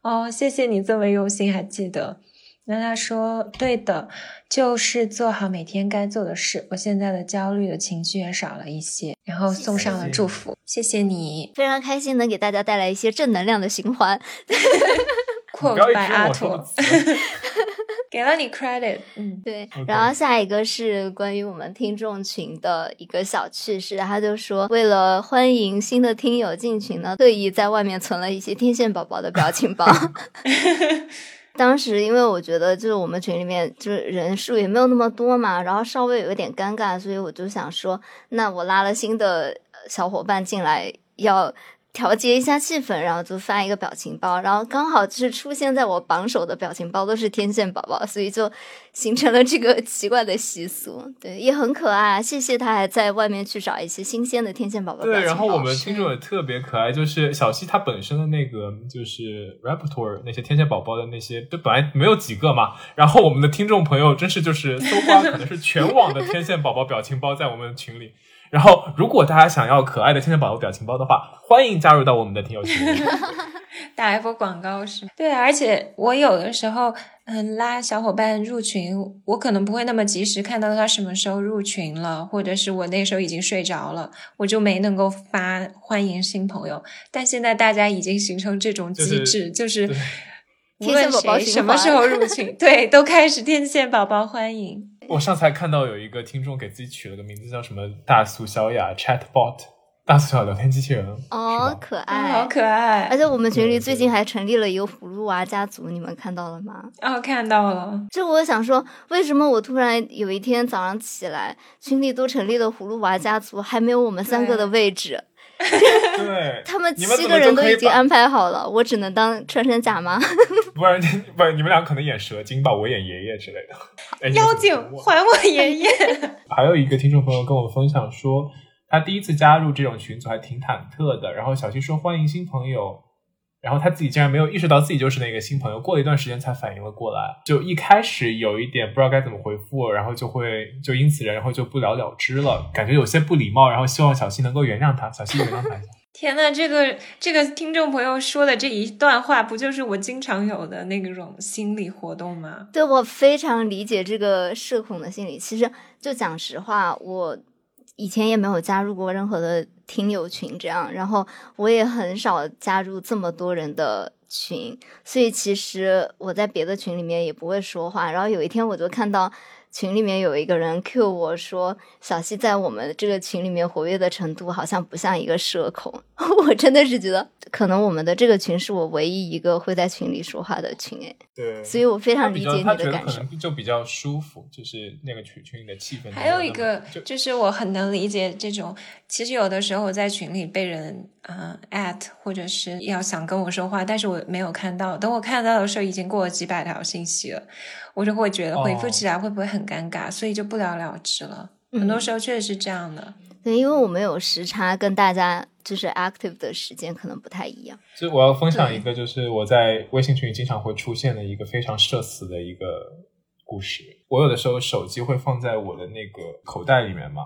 哦，谢谢你这么用心，还记得。那他说，对的，就是做好每天该做的事。我现在的焦虑的情绪也少了一些，然后送上了祝福，谢谢你。非常开心能给大家带来一些正能量的循环。你不要一阿我说。给了你 credit，嗯，对然后下一个是关于我们听众群的一个小趣事，他就说，为了欢迎新的听友进群呢，特意在外面存了一些天线宝宝的表情包。当时因为我觉得就是我们群里面就是人数也没有那么多嘛，然后稍微有一点尴尬，所以我就想说，那我拉了新的呃小伙伴进来，要调节一下气氛，然后就发一个表情包，然后刚好就是出现在我榜首的表情包都是天线宝宝，所以就形成了这个 奇怪的习俗。对，也很可爱啊！谢谢他还在外面去找一些新鲜的天线宝宝对，然后我们听众也特别可爱，就是小西他本身的那个就是 repertoire 那些天线宝宝的那些，就本来没有几个嘛。然后我们的听众朋友真是就是搜刮，可能是全网的天线宝宝表情包在我们群里。然后，如果大家想要可爱的天线宝宝表情包的话，欢迎加入到我们的听友群里。打一波广告是吗？对，而且我有的时候，嗯，拉小伙伴入群，我可能不会那么及时看到他什么时候入群了，或者是我那时候已经睡着了，我就没能够发欢迎新朋友。但现在大家已经形成这种机制，就是对无论宝宝谁什么时候入群，对，都开始天线宝宝欢迎。我上次还看到有一个听众给自己取了个名字叫什么“大苏小雅 Chatbot”，大苏小聊天机器人。哦，可啊，爱，好可爱而！且我们群里最近还成立了一个葫芦娃家族，你们看到了吗？哦，看到了，就我想说，为什么我突然有一天早上起来，群里都成立了葫芦娃家族，还没有我们三个的位置？对，他们七个人都已经安排好了，我只能当穿山甲吗？不然不然你们俩可能演蛇精吧，我演爷爷之类的。妖精还我爷爷。还有一个听众朋友跟我分享说，他第一次加入这种群组还挺忐忑的。然后小七说欢迎新朋友，然后他自己竟然没有意识到自己就是那个新朋友，过了一段时间才反应了过来。就一开始有一点不知道该怎么回复，然后就会就因此然后就不了了之了，感觉有些不礼貌。然后希望小七能够原谅他，小七原谅他一下。天呐，这个这个听众朋友说的这一段话，不就是我经常有的那种心理活动吗？对我非常理解这个社恐的心理。其实就讲实话，我以前也没有加入过任何的听友群，这样，然后我也很少加入这么多人的群，所以其实我在别的群里面也不会说话。然后有一天我就看到。群里面有一个人 Q 我说，小溪在我们这个群里面活跃的程度好像不像一个社恐。我真的是觉得，可能我们的这个群是我唯一一个会在群里说话的群哎，对，所以我非常理解他觉得可你的感受。能就比较舒服，就是那个群群里的气氛。还有一个就就是我很能理解这种，其实有的时候我在群里被人呃 at 或者是要想跟我说话，但是我没有看到，等我看到的时候已经过了几百条信息了，我就会觉得回复哦起来会不会很尴尬，所以就不了了之了。嗯很多时候确实是这样的。对，因为我们有时差，跟大家就是 active 的时间可能不太一样。就我要分享一个，就是我在微信群里经常会出现的一个非常社死的一个故事。我有的时候手机会放在我的那个口袋里面嘛，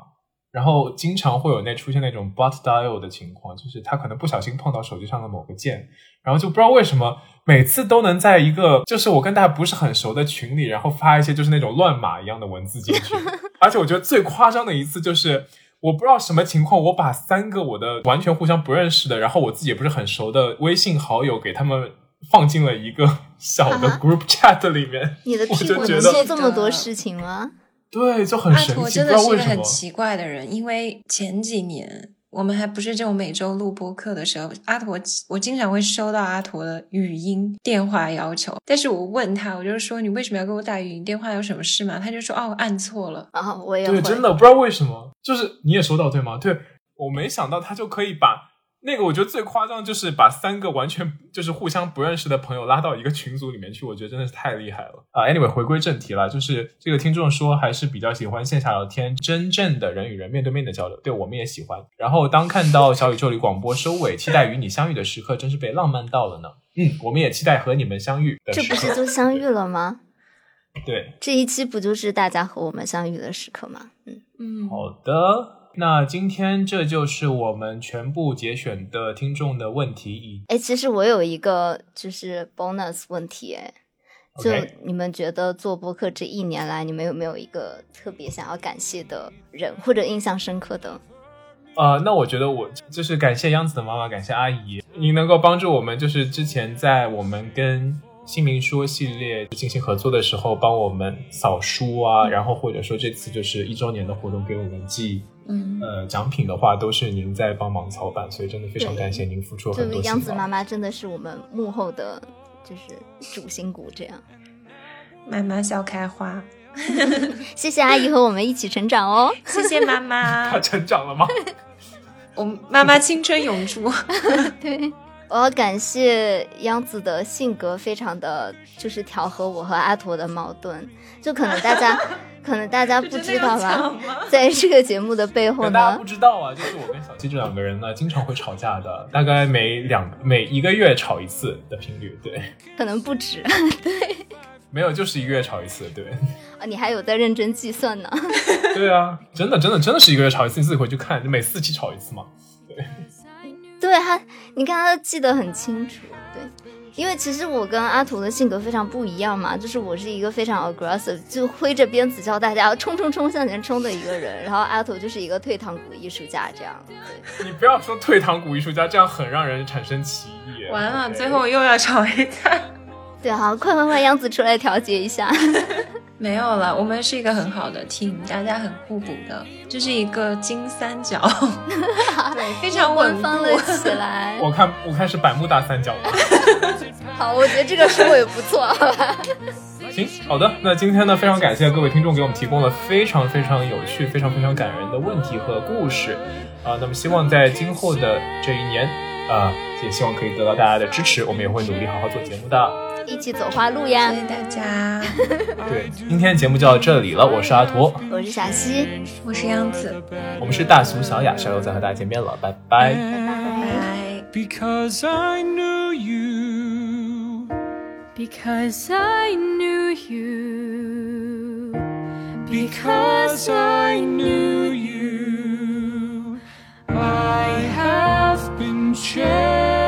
然后经常会有那出现那种 butt dial 的情况，就是他可能不小心碰到手机上的某个键，然后就不知道为什么每次都能在一个就是我跟大家不是很熟的群里，然后发一些就是那种乱码一样的文字进去，而且我觉得最夸张的一次就是。我不知道什么情况，我把三个我的完全互相不认识的，然后我自己也不是很熟的微信好友给他们放进了一个 小的啊 group chat 里面，你的我屁股能做这么多事情吗？对，就很阿神奇，驼真不知道为什么的是一个很。奇怪的人，因为前几年我们还不是这种每周录播课的时候，阿驼我经常会收到阿驼的语音电话要求，但是我问他，我就是说你为什么要给我打语音电话，有什么事吗？他就说哦，按错了。然后我也对，真的不知道为什么，就是你也收到对吗？对我没想到他就可以把那个，我觉得最夸张就是把三个完全就是互相不认识的朋友拉到一个群组里面去，我觉得真的是太厉害了啊！Anyway，回归正题了，就是这个听众说还是比较喜欢线下聊天，真正的人与人面对面的交流，对我们也喜欢。然后当看到小宇宙里广播收尾，期待与你相遇的时刻，真是被浪漫到了呢。嗯，我们也期待和你们相遇的时刻。这不是就相遇了吗？对，这一期不就是大家和我们相遇的时刻吗？嗯，嗯，好的，那今天这就是我们全部节选的听众的问题，以哎，其实我有一个就是 bonus 问题，哎，就你们觉得做播客这一年来，你们有没有一个特别想要感谢的人，或者印象深刻的？呃，那我觉得我就是感谢央子的妈妈，感谢阿姨，您能够帮助我们，就是之前在我们跟新民说系列进行合作的时候，帮我们扫书啊，然后或者说这次就是一周年的活动给我们寄嗯，呃奖品的话，都是您在帮忙操办，所以真的非常感谢您付出很多辛劳。央子妈妈真的是我们幕后的，就是主心骨，这样。妈妈笑开花，谢谢阿姨和我们一起成长哦。谢谢妈妈 她，成长了吗？我妈妈青春永驻。对，我要感谢央子的性格非常的就是调和我和阿驼的矛盾，就可能大家可能大家不知道吧，在这个节目的背后呢？可能大家不，知道啊，就是我跟小七这两个人呢，经常会吵架的，大概每两每一个月吵一次的频率，对，可能不止 对。没有就是一个月吵一次，对，啊，你还有在认真计算呢。对啊，真的真的真的是一个月吵一次，你自己回去看，就每四期吵一次嘛，对。对他，你看他记得很清楚，对。因为其实我跟阿图的性格非常不一样嘛，就是我是一个非常 aggressive，就挥着鞭子叫大家冲冲冲向前冲的一个人，然后阿图就是一个退堂鼓艺术家这样。对，你不要说退堂鼓艺术家，这样很让人产生歧义。完了，最后又要吵一架。对，好，快快快，杨子出来调节一下。没有了，我们是一个很好的 team，大家很互补的，这是一个金三角，对，非常稳固。官方了起来。我看我看是百慕大三角吧。好，我觉得这个收尾不错，好吧？行，好的，那今天呢，非常感谢各位听众给我们提供了非常非常有趣、非常非常感人的问题和故事啊、那么希望在今后的这一年啊、也希望可以得到大家的支持，我们也会努力好好做节目的。一起走花路呀谢！谢大家，对，今天节目就到这里了，我是阿驼，我是小溪，我是杨子，我们是大俗小雅，下周再和大家见面了，拜拜。拜拜。拜。Because I knew you. Because I knew you. Because I knew you. I have been changed.